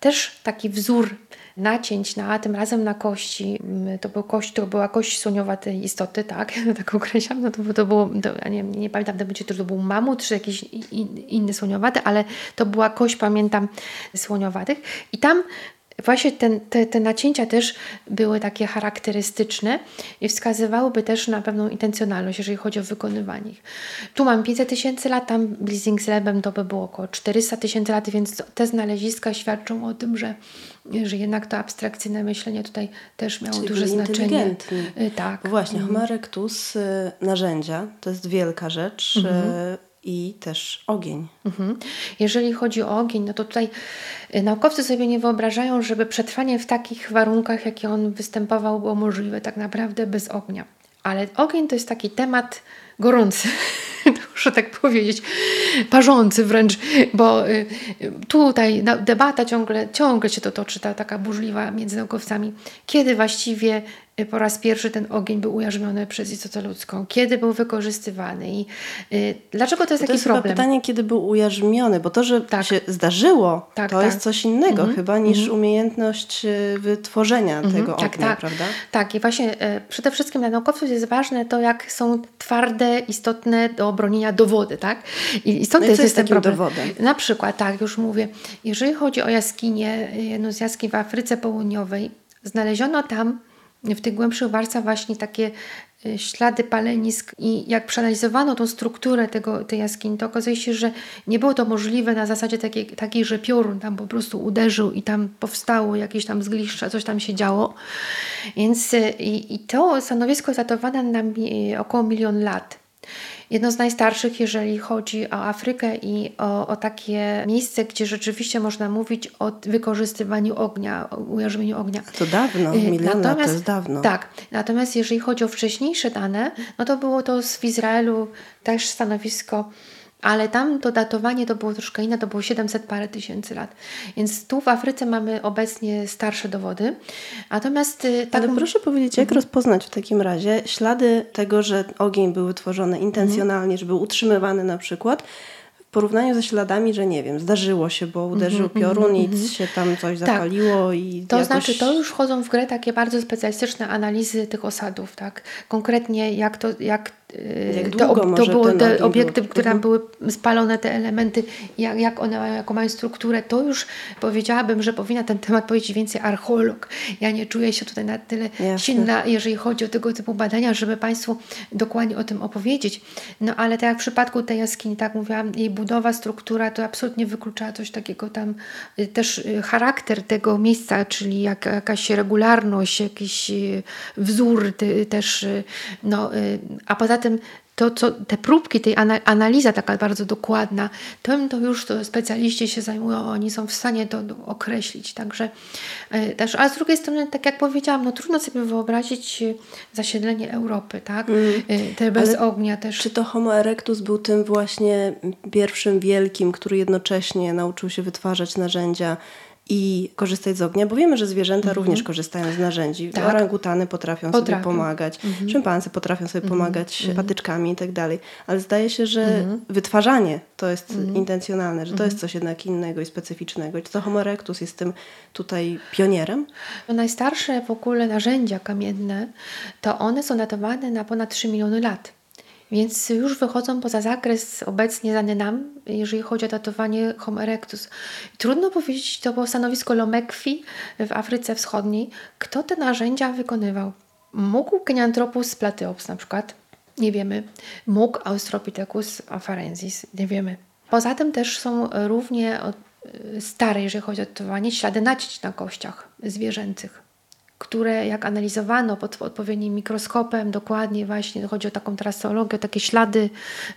też taki wzór nacięć na, tym razem na kości. Mm, to, był kość, to była kość słoniowa tej istoty, tak, tak określam. No to, to było, to, nie, nie pamiętam, to, to był mamut czy jakiś in, inny słoniowaty, ale to była kość, pamiętam, słoniowatych. I tam Właśnie ten, te, te nacięcia też były takie charakterystyczne i wskazywałyby też na pewną intencjonalność, jeżeli chodzi o wykonywanie ich. Tu mam 500 tysięcy lat, tam Blazing Slabem to by było około 400 tysięcy lat, więc te znaleziska świadczą o tym, że, że jednak to abstrakcyjne myślenie tutaj też miało Czyli duże znaczenie. Y, tak. Właśnie, mhm. Homo erectus, y, narzędzia, to jest wielka rzecz. Mhm y, i też ogień. Mhm. Jeżeli chodzi o ogień, no to tutaj y, naukowcy sobie nie wyobrażają, żeby przetrwanie w takich warunkach, jakie on występował, było możliwe tak naprawdę bez ognia. Ale ogień to jest taki temat gorący, muszę tak powiedzieć, parzący wręcz, bo y, tutaj debata ciągle, ciągle się to toczy, ta taka burzliwa między naukowcami, kiedy właściwie Y, po raz pierwszy ten ogień był ujarzmiony przez istotę ludzką, kiedy był wykorzystywany i y, dlaczego to jest bo taki to jest problem? pytanie, kiedy był ujarzmiony, bo to, że tak. się zdarzyło, tak, to tak. jest coś innego mhm. chyba niż mhm. umiejętność y, wytworzenia mhm. tego tak, ognia, tak. prawda? Tak i właśnie przede wszystkim dla naukowców jest ważne to, jak są twarde, istotne do obronienia dowody, tak? I, i stąd no jest, jest ten problem. Dowodem? Na przykład, tak, już mówię, jeżeli chodzi o jaskinię, jedną z jaskiń w Afryce Południowej, znaleziono tam w tych głębszych warstwach właśnie takie y, ślady palenisk i jak przeanalizowano tą strukturę tego, tej jaskini, to okazuje się, że nie było to możliwe na zasadzie takiej, takiej, że piorun tam po prostu uderzył i tam powstało jakieś tam zgliszcza, coś tam się działo. Więc y, i, i to stanowisko jest datowane na mi, około milion lat. Jedno z najstarszych, jeżeli chodzi o Afrykę i o, o takie miejsce, gdzie rzeczywiście można mówić o wykorzystywaniu ognia, o ujarzmieniu ognia. To dawno, Y, milion to jest dawno. Tak, natomiast jeżeli chodzi o wcześniejsze dane, no to było to w Izraelu też stanowisko ale tam to datowanie to było troszkę inne, to było 700 parę tysięcy lat. Więc tu w Afryce mamy obecnie starsze dowody. Natomiast y, tak Ale proszę powiedzieć, jak rozpoznać w takim razie ślady tego, że ogień był wytworzony intencjonalnie, że był utrzymywany na przykład, w porównaniu ze śladami, że nie wiem, zdarzyło się, bo uderzył piorun i się tam coś zapaliło i To jakoś... znaczy, to już wchodzą w grę takie bardzo specjalistyczne analizy tych osadów, tak? Konkretnie jak to, Jak to, długo to może były te obiekty, był? które Mhm. były spalone, te elementy, jak, jak one mają, jaką mają strukturę, to już powiedziałabym, że powinna ten temat powiedzieć więcej archeolog. Ja nie czuję się tutaj na tyle Jasne. silna, jeżeli chodzi o tego typu badania, żeby Państwu dokładnie o tym opowiedzieć. No ale tak jak w przypadku tej jaskini, tak mówiłam, jej budowa, struktura to absolutnie wyklucza coś takiego tam, y, też y, charakter tego miejsca, czyli jak, jakaś regularność, jakiś y, wzór też, y, no, y, a poza tym to, co te próbki, tej ana, analiza taka bardzo dokładna, tym to już to specjaliści się zajmują, oni są w stanie to określić. Także y, też, a z drugiej strony, tak jak powiedziałam, no trudno sobie wyobrazić y, zasiedlenie Europy, tak? Y, Te bez Ale ognia też. Czy to Homo erectus był tym właśnie pierwszym wielkim, który jednocześnie nauczył się wytwarzać narzędzia i korzystać z ognia? Bo wiemy, że zwierzęta również korzystają z narzędzi. Tak. Orangutany potrafią, sobie Potrafią. pomagać, szympansy potrafią sobie pomagać patyczkami i tak dalej. Ale zdaje się, że wytwarzanie to jest intencjonalne, że to jest coś jednak innego i specyficznego. Czy to Homo erectus jest tym tutaj pionierem? Najstarsze w ogóle narzędzia kamienne, to one są datowane na ponad 3 miliony lat. Więc już wychodzą poza zakres obecnie znany nam, jeżeli chodzi o datowanie Homo erectus. Trudno powiedzieć, to było stanowisko Lomekwi w Afryce Wschodniej, kto te narzędzia wykonywał. Mógł Kenyanthropus plateops na przykład, nie wiemy. Mógł Australopithecus afarensis, nie wiemy. Poza tym też są równie stare, jeżeli chodzi o datowanie, ślady nacięć na kościach zwierzęcych które jak analizowano pod odpowiednim mikroskopem, dokładnie właśnie chodzi o taką traseologię, takie ślady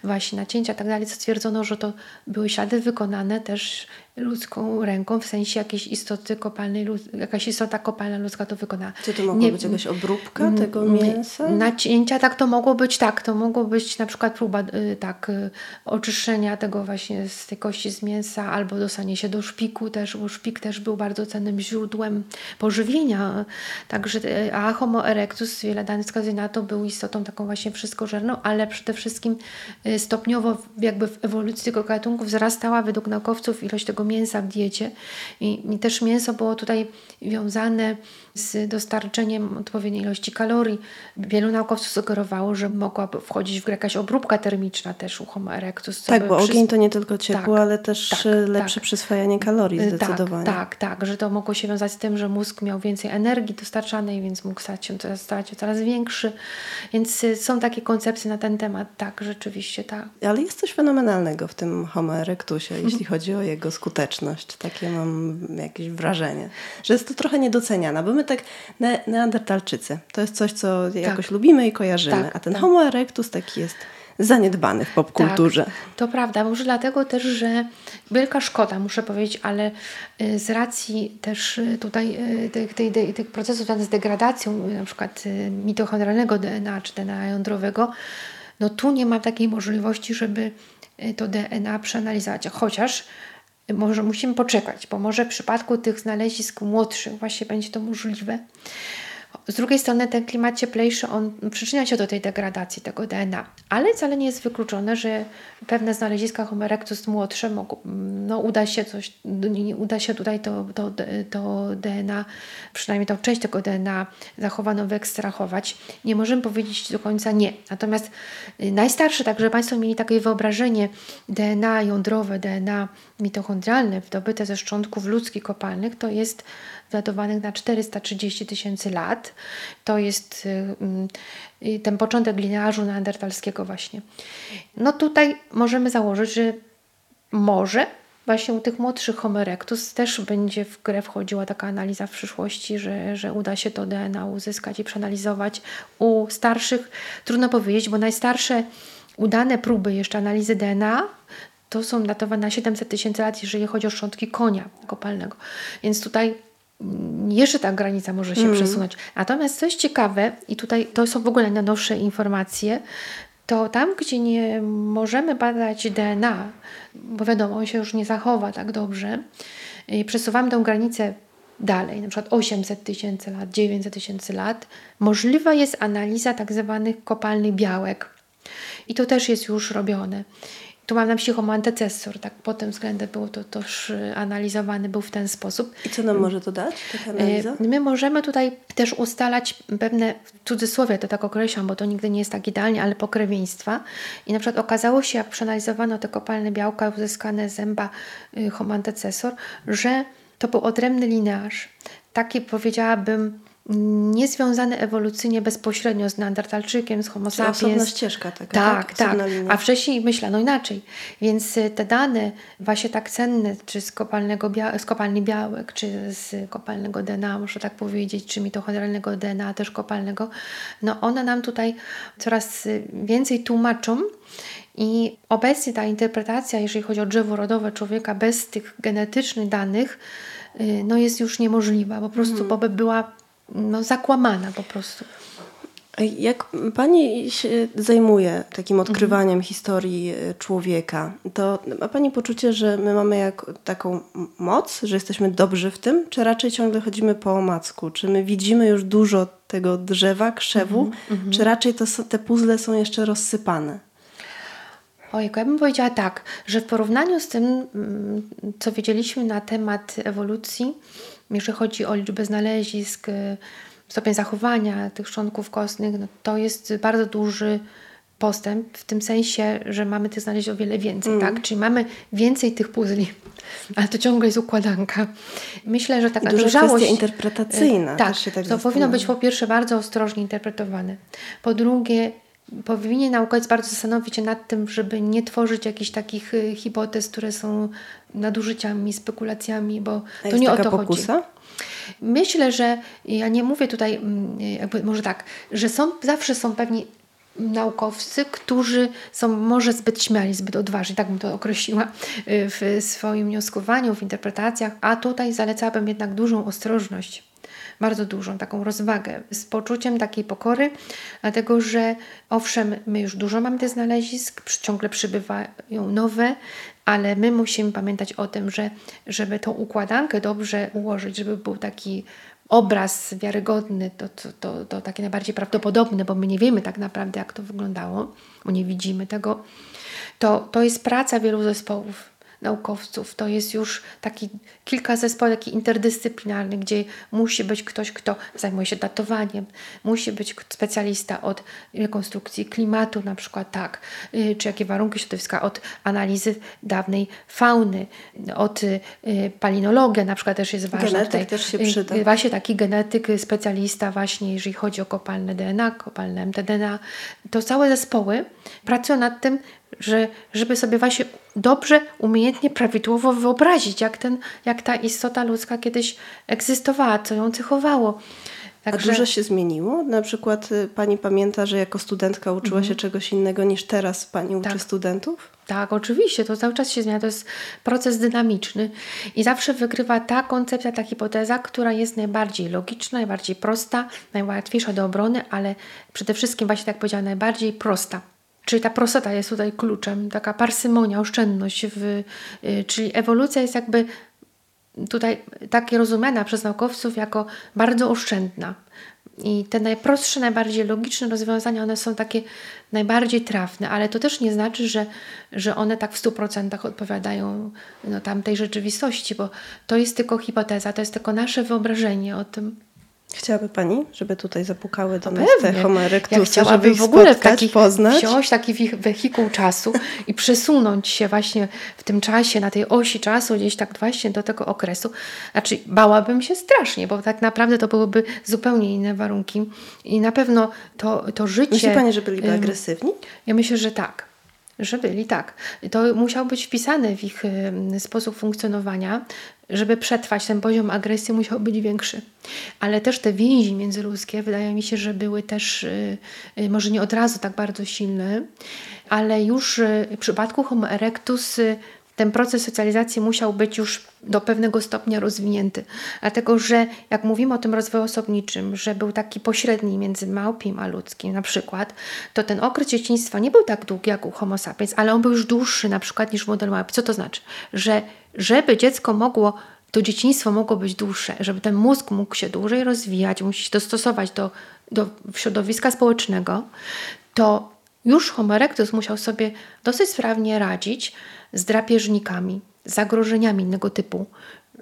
właśnie nacięcia i tak co stwierdzono, że to były ślady wykonane też ludzką ręką, w sensie jakiejś istoty kopalnej, jakaś istota kopalna ludzka to wykonała. Czy to mogła Nie- być jakaś obróbka tego mięsa? Nacięcia, tak to mogło być, tak, to mogło być na przykład próba y, tak, y, oczyszczenia tego właśnie z tej kości z mięsa albo dostanie się do szpiku też, bo szpik też był bardzo cennym źródłem pożywienia. Także, y, a Homo erectus, wiele danych wskazuje na to, był istotą taką właśnie wszystkożerną, ale przede wszystkim stopniowo jakby w ewolucji tego gatunku wzrastała według naukowców ilość tego mięsa w diecie i, i też mięso było tutaj wiązane z dostarczeniem odpowiedniej ilości kalorii. Wielu naukowców sugerowało, że mogła wchodzić w grę jakaś obróbka termiczna też u Homo erectus. Tak, bo przys- ogień to nie tylko ciepło, Tak, ale też tak, e, lepsze tak. przyswajanie kalorii Y, zdecydowanie. Tak, tak, tak, że to mogło się wiązać z tym, że mózg miał więcej energii dostarczanej, więc mógł stać się coraz, stać się coraz większy. Więc y, są takie koncepcje na ten temat, tak, rzeczywiście, tak. Ale jest coś fenomenalnego w tym Homo erectusie, jeśli chodzi o jego skuteczność. Takie mam jakieś wrażenie, że jest to trochę niedoceniana, bo my tak ne neandertalczycy, to jest coś, co jakoś lubimy i kojarzymy, Tak, a ten tak. Homo erectus taki jest zaniedbany w popkulturze. Tak, to prawda. Może dlatego też, że wielka szkoda, muszę powiedzieć, ale y, z racji też y, tutaj y, tych, tej, tych procesów związanych z degradacją, na przykład mitochondrialnego DNA czy DNA jądrowego, no tu nie ma takiej możliwości, żeby to DNA przeanalizować. Chociaż może musimy poczekać, bo może w przypadku tych znalezisk młodszych właśnie będzie to możliwe. Z drugiej strony ten klimat cieplejszy, on przyczynia się do tej degradacji tego DNA, ale wcale nie jest wykluczone, że pewne znaleziska Homo erectus młodsze mogą, no uda się coś, uda się tutaj to, to, to DNA, przynajmniej tą część tego DNA zachowaną wyekstrahować. Nie możemy powiedzieć do końca nie. Natomiast y, najstarsze, tak żeby Państwo mieli takie wyobrażenie, DNA jądrowe, DNA mitochondrialne wydobyte ze szczątków ludzkich kopalnych, to jest datowanych na 430 tysięcy lat. To jest y, ten początek linearzu neandertalskiego właśnie. No tutaj możemy założyć, że może właśnie u tych młodszych Homo erectus też będzie w grę wchodziła taka analiza w przyszłości, że, że uda się to DNA uzyskać i przeanalizować. U starszych trudno powiedzieć, bo najstarsze udane próby jeszcze analizy DNA to są datowane na 700 tysięcy lat, jeżeli chodzi o szczątki konia kopalnego. Więc tutaj jeszcze ta granica może się mm. przesunąć. Natomiast coś ciekawe, i tutaj to są w ogóle najnowsze informacje, to tam, gdzie nie możemy badać DNA, bo wiadomo, on się już nie zachowa tak dobrze, przesuwamy tę granicę dalej, na przykład 800 tysięcy lat, 900 tysięcy lat, możliwa jest analiza tak zwanych kopalnych białek. I to też jest już robione. Tu mam na myśli homo antecessor, tak pod tym względem było to też analizowany był w ten sposób. I co nam może to dać, taka analiza? E, my możemy tutaj też ustalać pewne, w cudzysłowie to tak określam, bo to nigdy nie jest tak idealnie, ale pokrewieństwa. I na przykład okazało się, jak przeanalizowano te kopalne białka uzyskane z zęba homo antecessor, że to był odrębny linearz. Taki powiedziałabym niezwiązane ewolucyjnie bezpośrednio z Neandertalczykiem, z Homo sapiens. osobna ścieżka taka, tak? Tak, tak. A wcześniej myślano inaczej. Więc y, te dane właśnie tak cenne, czy z, kopalnego bia- z kopalni białek, czy z kopalnego DNA, muszę tak powiedzieć, czy mitochondrialnego DNA, też kopalnego, no one nam tutaj coraz y, więcej tłumaczą i obecnie ta interpretacja, jeżeli chodzi o drzewo rodowe człowieka bez tych genetycznych danych, y, no jest już niemożliwa, po prostu, mm. bo by była no, zakłamana po prostu. Jak Pani się zajmuje takim odkrywaniem mhm. historii e, człowieka, to ma Pani poczucie, że my mamy jak, taką moc, że jesteśmy dobrzy w tym, czy raczej ciągle chodzimy po omacku? Czy my widzimy już dużo tego drzewa, krzewu, mhm. mhm. czy raczej to, te puzzle są jeszcze rozsypane? Ojej, ja bym powiedziała tak, że w porównaniu z tym, mm, co wiedzieliśmy na temat ewolucji, jeżeli chodzi o liczbę znalezisk, y, stopień zachowania tych szczątków kostnych, no to jest bardzo duży postęp w tym sensie, że mamy tych znaleźć o wiele więcej, mm. tak? Czyli mamy więcej tych puzli, ale to ciągle jest układanka. Myślę, że taka dojrzałość... interpretacyjna. Y, tak, tak to powinno być po pierwsze bardzo ostrożnie interpretowane. Po drugie, powinien naukowiec bardzo zastanowić się nad tym, żeby nie tworzyć jakichś takich y, hipotez, które są nadużyciami, spekulacjami, bo A to nie o to pokusa? chodzi. Myślę, że ja nie mówię tutaj, mm, może tak, że są, zawsze są pewni naukowcy, którzy są może zbyt śmiali, zbyt odważni, tak bym to określiła y, w swoim wnioskowaniu, w interpretacjach, a tutaj zalecałabym jednak dużą ostrożność bardzo dużą taką rozwagę, z poczuciem takiej pokory, dlatego że owszem, my już dużo mamy tych znalezisk, ciągle przybywają nowe, ale my musimy pamiętać o tym, że żeby tą układankę dobrze ułożyć, żeby był taki obraz wiarygodny, to, to, to, to takie najbardziej prawdopodobne, bo my nie wiemy tak naprawdę, jak to wyglądało, bo nie widzimy tego, to, to jest praca wielu zespołów naukowców. To jest już taki kilka zespołów taki interdyscyplinarny, gdzie musi być ktoś, kto zajmuje się datowaniem, musi być specjalista od rekonstrukcji klimatu, na przykład tak, y, czy jakie warunki środowiska, od analizy dawnej fauny, od y, palinologia na przykład też jest ważna. Genetyk tutaj. też się przyda. Y, właśnie taki genetyk, specjalista właśnie, jeżeli chodzi o kopalne DNA, kopalne mtDNA. To całe zespoły pracują nad tym, że, żeby sobie właśnie dobrze, umiejętnie, prawidłowo wyobrazić, jak, ten, jak ta istota ludzka kiedyś egzystowała, co ją cechowało. Także... A dużo się zmieniło? Na przykład y, pani pamięta, że jako studentka uczyła mhm. się czegoś innego niż teraz pani uczy tak. studentów? Tak, oczywiście, to cały czas się zmienia, to jest proces dynamiczny i zawsze wygrywa ta koncepcja, ta hipoteza, która jest najbardziej logiczna, najbardziej prosta, najłatwiejsza do obrony, ale przede wszystkim właśnie tak powiedziałam, najbardziej prosta. Czyli ta prostota jest tutaj kluczem, taka parsymonia, oszczędność, w, y, czyli ewolucja jest jakby tutaj tak rozumiana przez naukowców jako bardzo oszczędna. I te najprostsze, najbardziej logiczne rozwiązania, one są takie najbardziej trafne, ale to też nie znaczy, że, że one tak w 100% odpowiadają no, tamtej rzeczywistości, bo to jest tylko hipoteza, to jest tylko nasze wyobrażenie o tym, Chciałaby Pani, żeby tutaj zapukały do No nas te pewnie. homo Ja chciałabym w ogóle spotkać, taki, poznać? wziąć taki wehikuł czasu i przesunąć się właśnie w tym czasie, na tej osi czasu, gdzieś tak właśnie do tego okresu. Znaczy, bałabym się strasznie, bo tak naprawdę to byłyby zupełnie inne warunki i na pewno to, to życie... Myśli Pani, że byliby agresywni? Ja myślę, że tak. Że byli, tak. To musiał być wpisane w ich sposób funkcjonowania, żeby przetrwać. Ten poziom agresji musiał być większy. Ale też te więzi międzyludzkie, wydaje mi się, że były też, y, y, może nie od razu tak bardzo silne, ale już y, w przypadku Homo erectus ten proces socjalizacji musiał być już do pewnego stopnia rozwinięty. Dlatego, że jak mówimy o tym rozwoju osobniczym, że był taki pośredni między małpim a ludzkim na przykład, to ten okres dzieciństwa nie był tak długi jak u Homo sapiens, ale on był już dłuższy na przykład niż model małpy. Co to znaczy? Że żeby dziecko mogło to dzieciństwo mogło być dłuższe, żeby ten mózg mógł się dłużej rozwijać, musi się dostosować do, do środowiska społecznego, to już Homo erectus musiał sobie dosyć sprawnie radzić z drapieżnikami, zagrożeniami innego typu,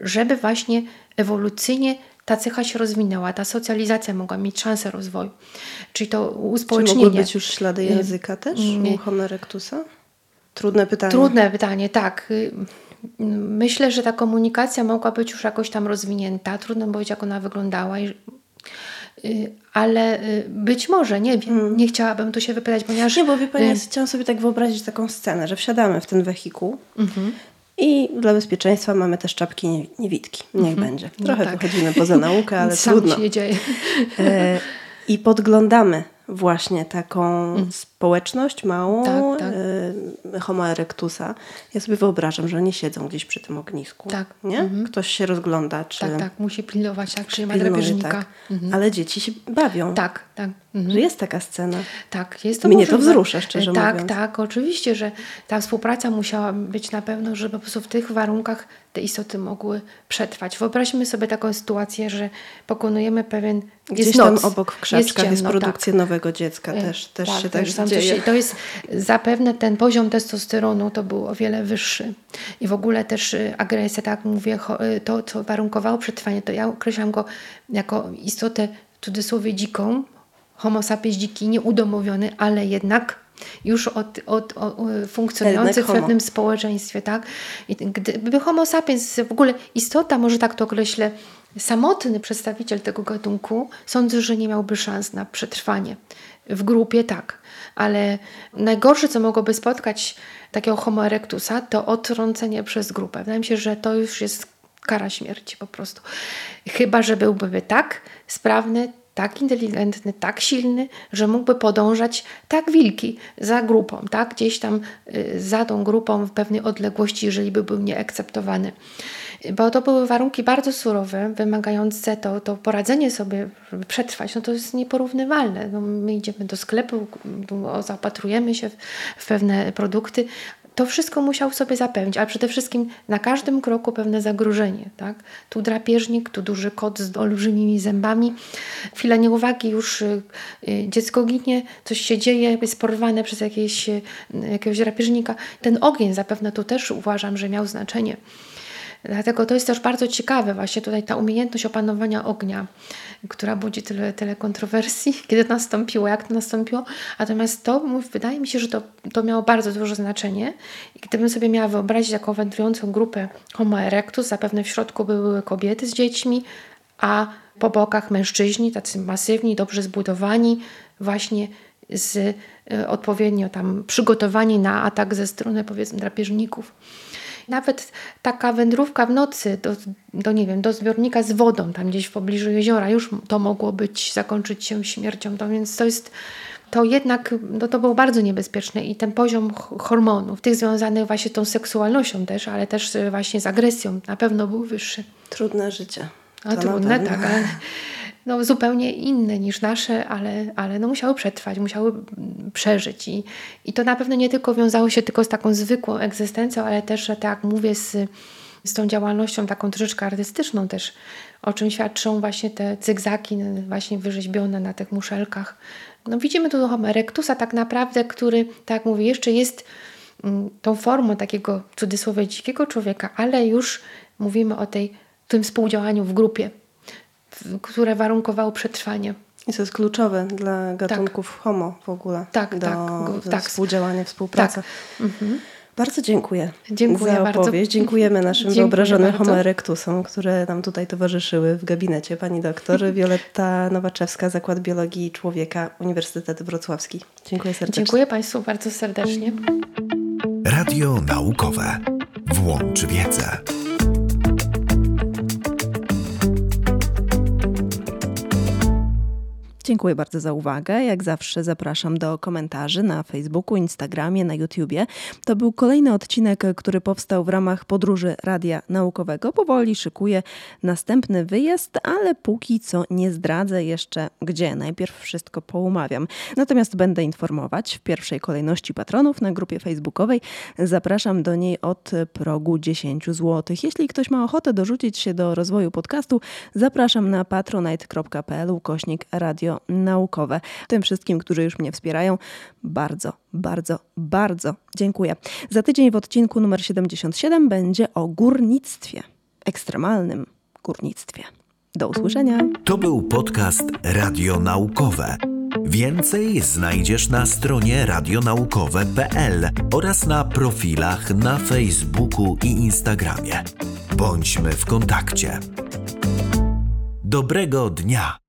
żeby właśnie ewolucyjnie ta cecha się rozwinęła, ta socjalizacja mogła mieć szansę rozwoju. Czyli to Czy uspołecznienie. mogły być już ślady Y, języka też nie. u Homo erectusa? Trudne pytanie. Trudne pytanie, tak. Y, Myślę, że ta komunikacja mogła być już jakoś tam rozwinięta. Trudno powiedzieć, jak ona wyglądała. Y, Ale y, być może, nie wiem, nie chciałabym tu się wypowiadać, ponieważ... Mm. Nie, bo wie Pani, y, ja chciałam sobie tak wyobrazić taką scenę, że wsiadamy w ten wehikuł Mhm. i dla bezpieczeństwa mamy też czapki nie, niewidki. Niech będzie. Trochę No tak. wychodzimy poza naukę, ale Sam trudno. się nie dzieje. E, I podglądamy właśnie taką społeczność małą. Tak, tak. e, Homo erectusa. Ja sobie wyobrażam, że oni siedzą gdzieś przy tym ognisku. Tak. Nie? Mhm. Ktoś się rozgląda, czy Tak, tak, musi pilnować, tak, czy nie ma drapieżnika. tak. Mhm. Ale dzieci się bawią. Tak, tak. Mhm. Że jest taka scena. Tak, jest to Mnie to wzrusza, szczerze tak, mówiąc. Tak, oczywiście, że ta współpraca musiała być na pewno, żeby po prostu w tych warunkach te istoty mogły przetrwać. Wyobraźmy sobie taką sytuację, że pokonujemy pewien... Gdzieś jest tam noc, obok w krzaczkach jest, ciemno, produkcja nowego dziecka. tak. Też, też tak, się tak tam dzieje. To jest zapewne ten poziom testosteronu to był o wiele wyższy. I w ogóle też y, agresja, tak jak mówię, y, to co warunkowało przetrwanie, to ja określam go jako istotę w cudzysłowie dziką, homo sapiens dziki, nieudomowiony, ale jednak już od, od, od, funkcjonujący Jednak w pewnym społeczeństwie, tak? I gdyby homo sapiens, w ogóle istota, może tak to określę, samotny przedstawiciel tego gatunku, sądzę, że nie miałby szans na przetrwanie. W grupie tak, ale najgorsze, co mogłoby spotkać takiego homo erectusa, to odtrącenie przez grupę. Wydaje mi się, że to już jest kara śmierci po prostu. Chyba, że byłby tak sprawny, tak inteligentny, tak silny, że mógłby podążać tak wilki za grupą, tak gdzieś tam y, za tą grupą w pewnej odległości, jeżeli by był nieakceptowany. Bo to były warunki bardzo surowe, wymagające to, to poradzenie sobie, przetrwać, no to jest nieporównywalne. No my idziemy do sklepu, zaopatrujemy się w, w pewne produkty, to wszystko musiał sobie zapewnić, ale przede wszystkim na każdym kroku pewne zagrożenie. Tak? Tu drapieżnik, tu duży kot z olbrzymimi zębami. Chwila nieuwagi, już y, y, dziecko ginie, coś się dzieje, jest porwane przez jakieś, y, jakiegoś drapieżnika. Ten ogień zapewne tu też uważam, że miał znaczenie. Dlatego to jest też bardzo ciekawe, właśnie tutaj ta umiejętność opanowania ognia, która budzi tyle, tyle kontrowersji, kiedy to nastąpiło, jak to nastąpiło. Natomiast to, wydaje mi się, że to, to miało bardzo duże znaczenie. I gdybym sobie miała wyobrazić taką wędrującą grupę Homo erectus, zapewne w środku były kobiety z dziećmi, a po bokach mężczyźni, tacy masywni, dobrze zbudowani, właśnie z y, odpowiednio tam przygotowani na atak ze strony powiedzmy drapieżników. Nawet taka wędrówka w nocy do, do, nie wiem, do zbiornika z wodą, tam gdzieś w pobliżu jeziora, już to mogło być, zakończyć się śmiercią. To więc to jest, to jednak, no to było bardzo niebezpieczne i ten poziom hormonów, tych związanych właśnie z tą seksualnością też, ale też właśnie z agresją, na pewno był wyższy. Trudne życie. A To trudne, tak, ale no, zupełnie inne niż nasze, ale, ale no, musiały przetrwać, musiały mm, przeżyć. I, I to na pewno nie tylko wiązało się tylko z taką zwykłą egzystencją, ale też, że tak mówię, z, z tą działalnością taką troszeczkę artystyczną też, o czym świadczą właśnie te cygzaki właśnie wyrzeźbione na tych muszelkach. No, widzimy tu Homo tak naprawdę, który, tak mówię, jeszcze jest mm, tą formą takiego cudzysłowie dzikiego człowieka, ale już mówimy o tej, tym współdziałaniu w grupie które warunkowało przetrwanie. I co jest kluczowe dla gatunków homo w ogóle. Tak, do, tak, tak. współdziałania, współpracy. Tak. Mhm. Bardzo dziękuję, Dziękuję za bardzo. opowieść. Dziękujemy naszym Dziękuję wyobrażonym bardzo. Homo erectusom, które nam tutaj towarzyszyły w gabinecie. Pani doktor Wioletta Nowaczewska, Zakład Biologii Człowieka, Uniwersytet Wrocławski. Dziękuję serdecznie. Dziękuję Państwu bardzo serdecznie. Radio naukowe. Włącz wiedzę. Dziękuję bardzo za uwagę. Jak zawsze zapraszam do komentarzy na Facebooku, Instagramie, na YouTubie. To był kolejny odcinek, który powstał w ramach podróży Radia Naukowego. Powoli szykuję następny wyjazd, ale póki co nie zdradzę jeszcze gdzie. Najpierw wszystko poumawiam. Natomiast będę informować w pierwszej kolejności patronów na grupie facebookowej. Zapraszam do niej od progu 10 zł. Jeśli ktoś ma ochotę dorzucić się do rozwoju podcastu, zapraszam na patronite.pl ukośnik radio naukowe. Tym wszystkim, którzy już mnie wspierają, bardzo, bardzo, bardzo dziękuję. Za tydzień w odcinku numer 77 będzie o górnictwie, ekstremalnym górnictwie. Do usłyszenia. To był podcast Radio Naukowe. Więcej znajdziesz na stronie radionaukowe.pl oraz na profilach na Facebooku i Instagramie. Bądźmy w kontakcie. Dobrego dnia!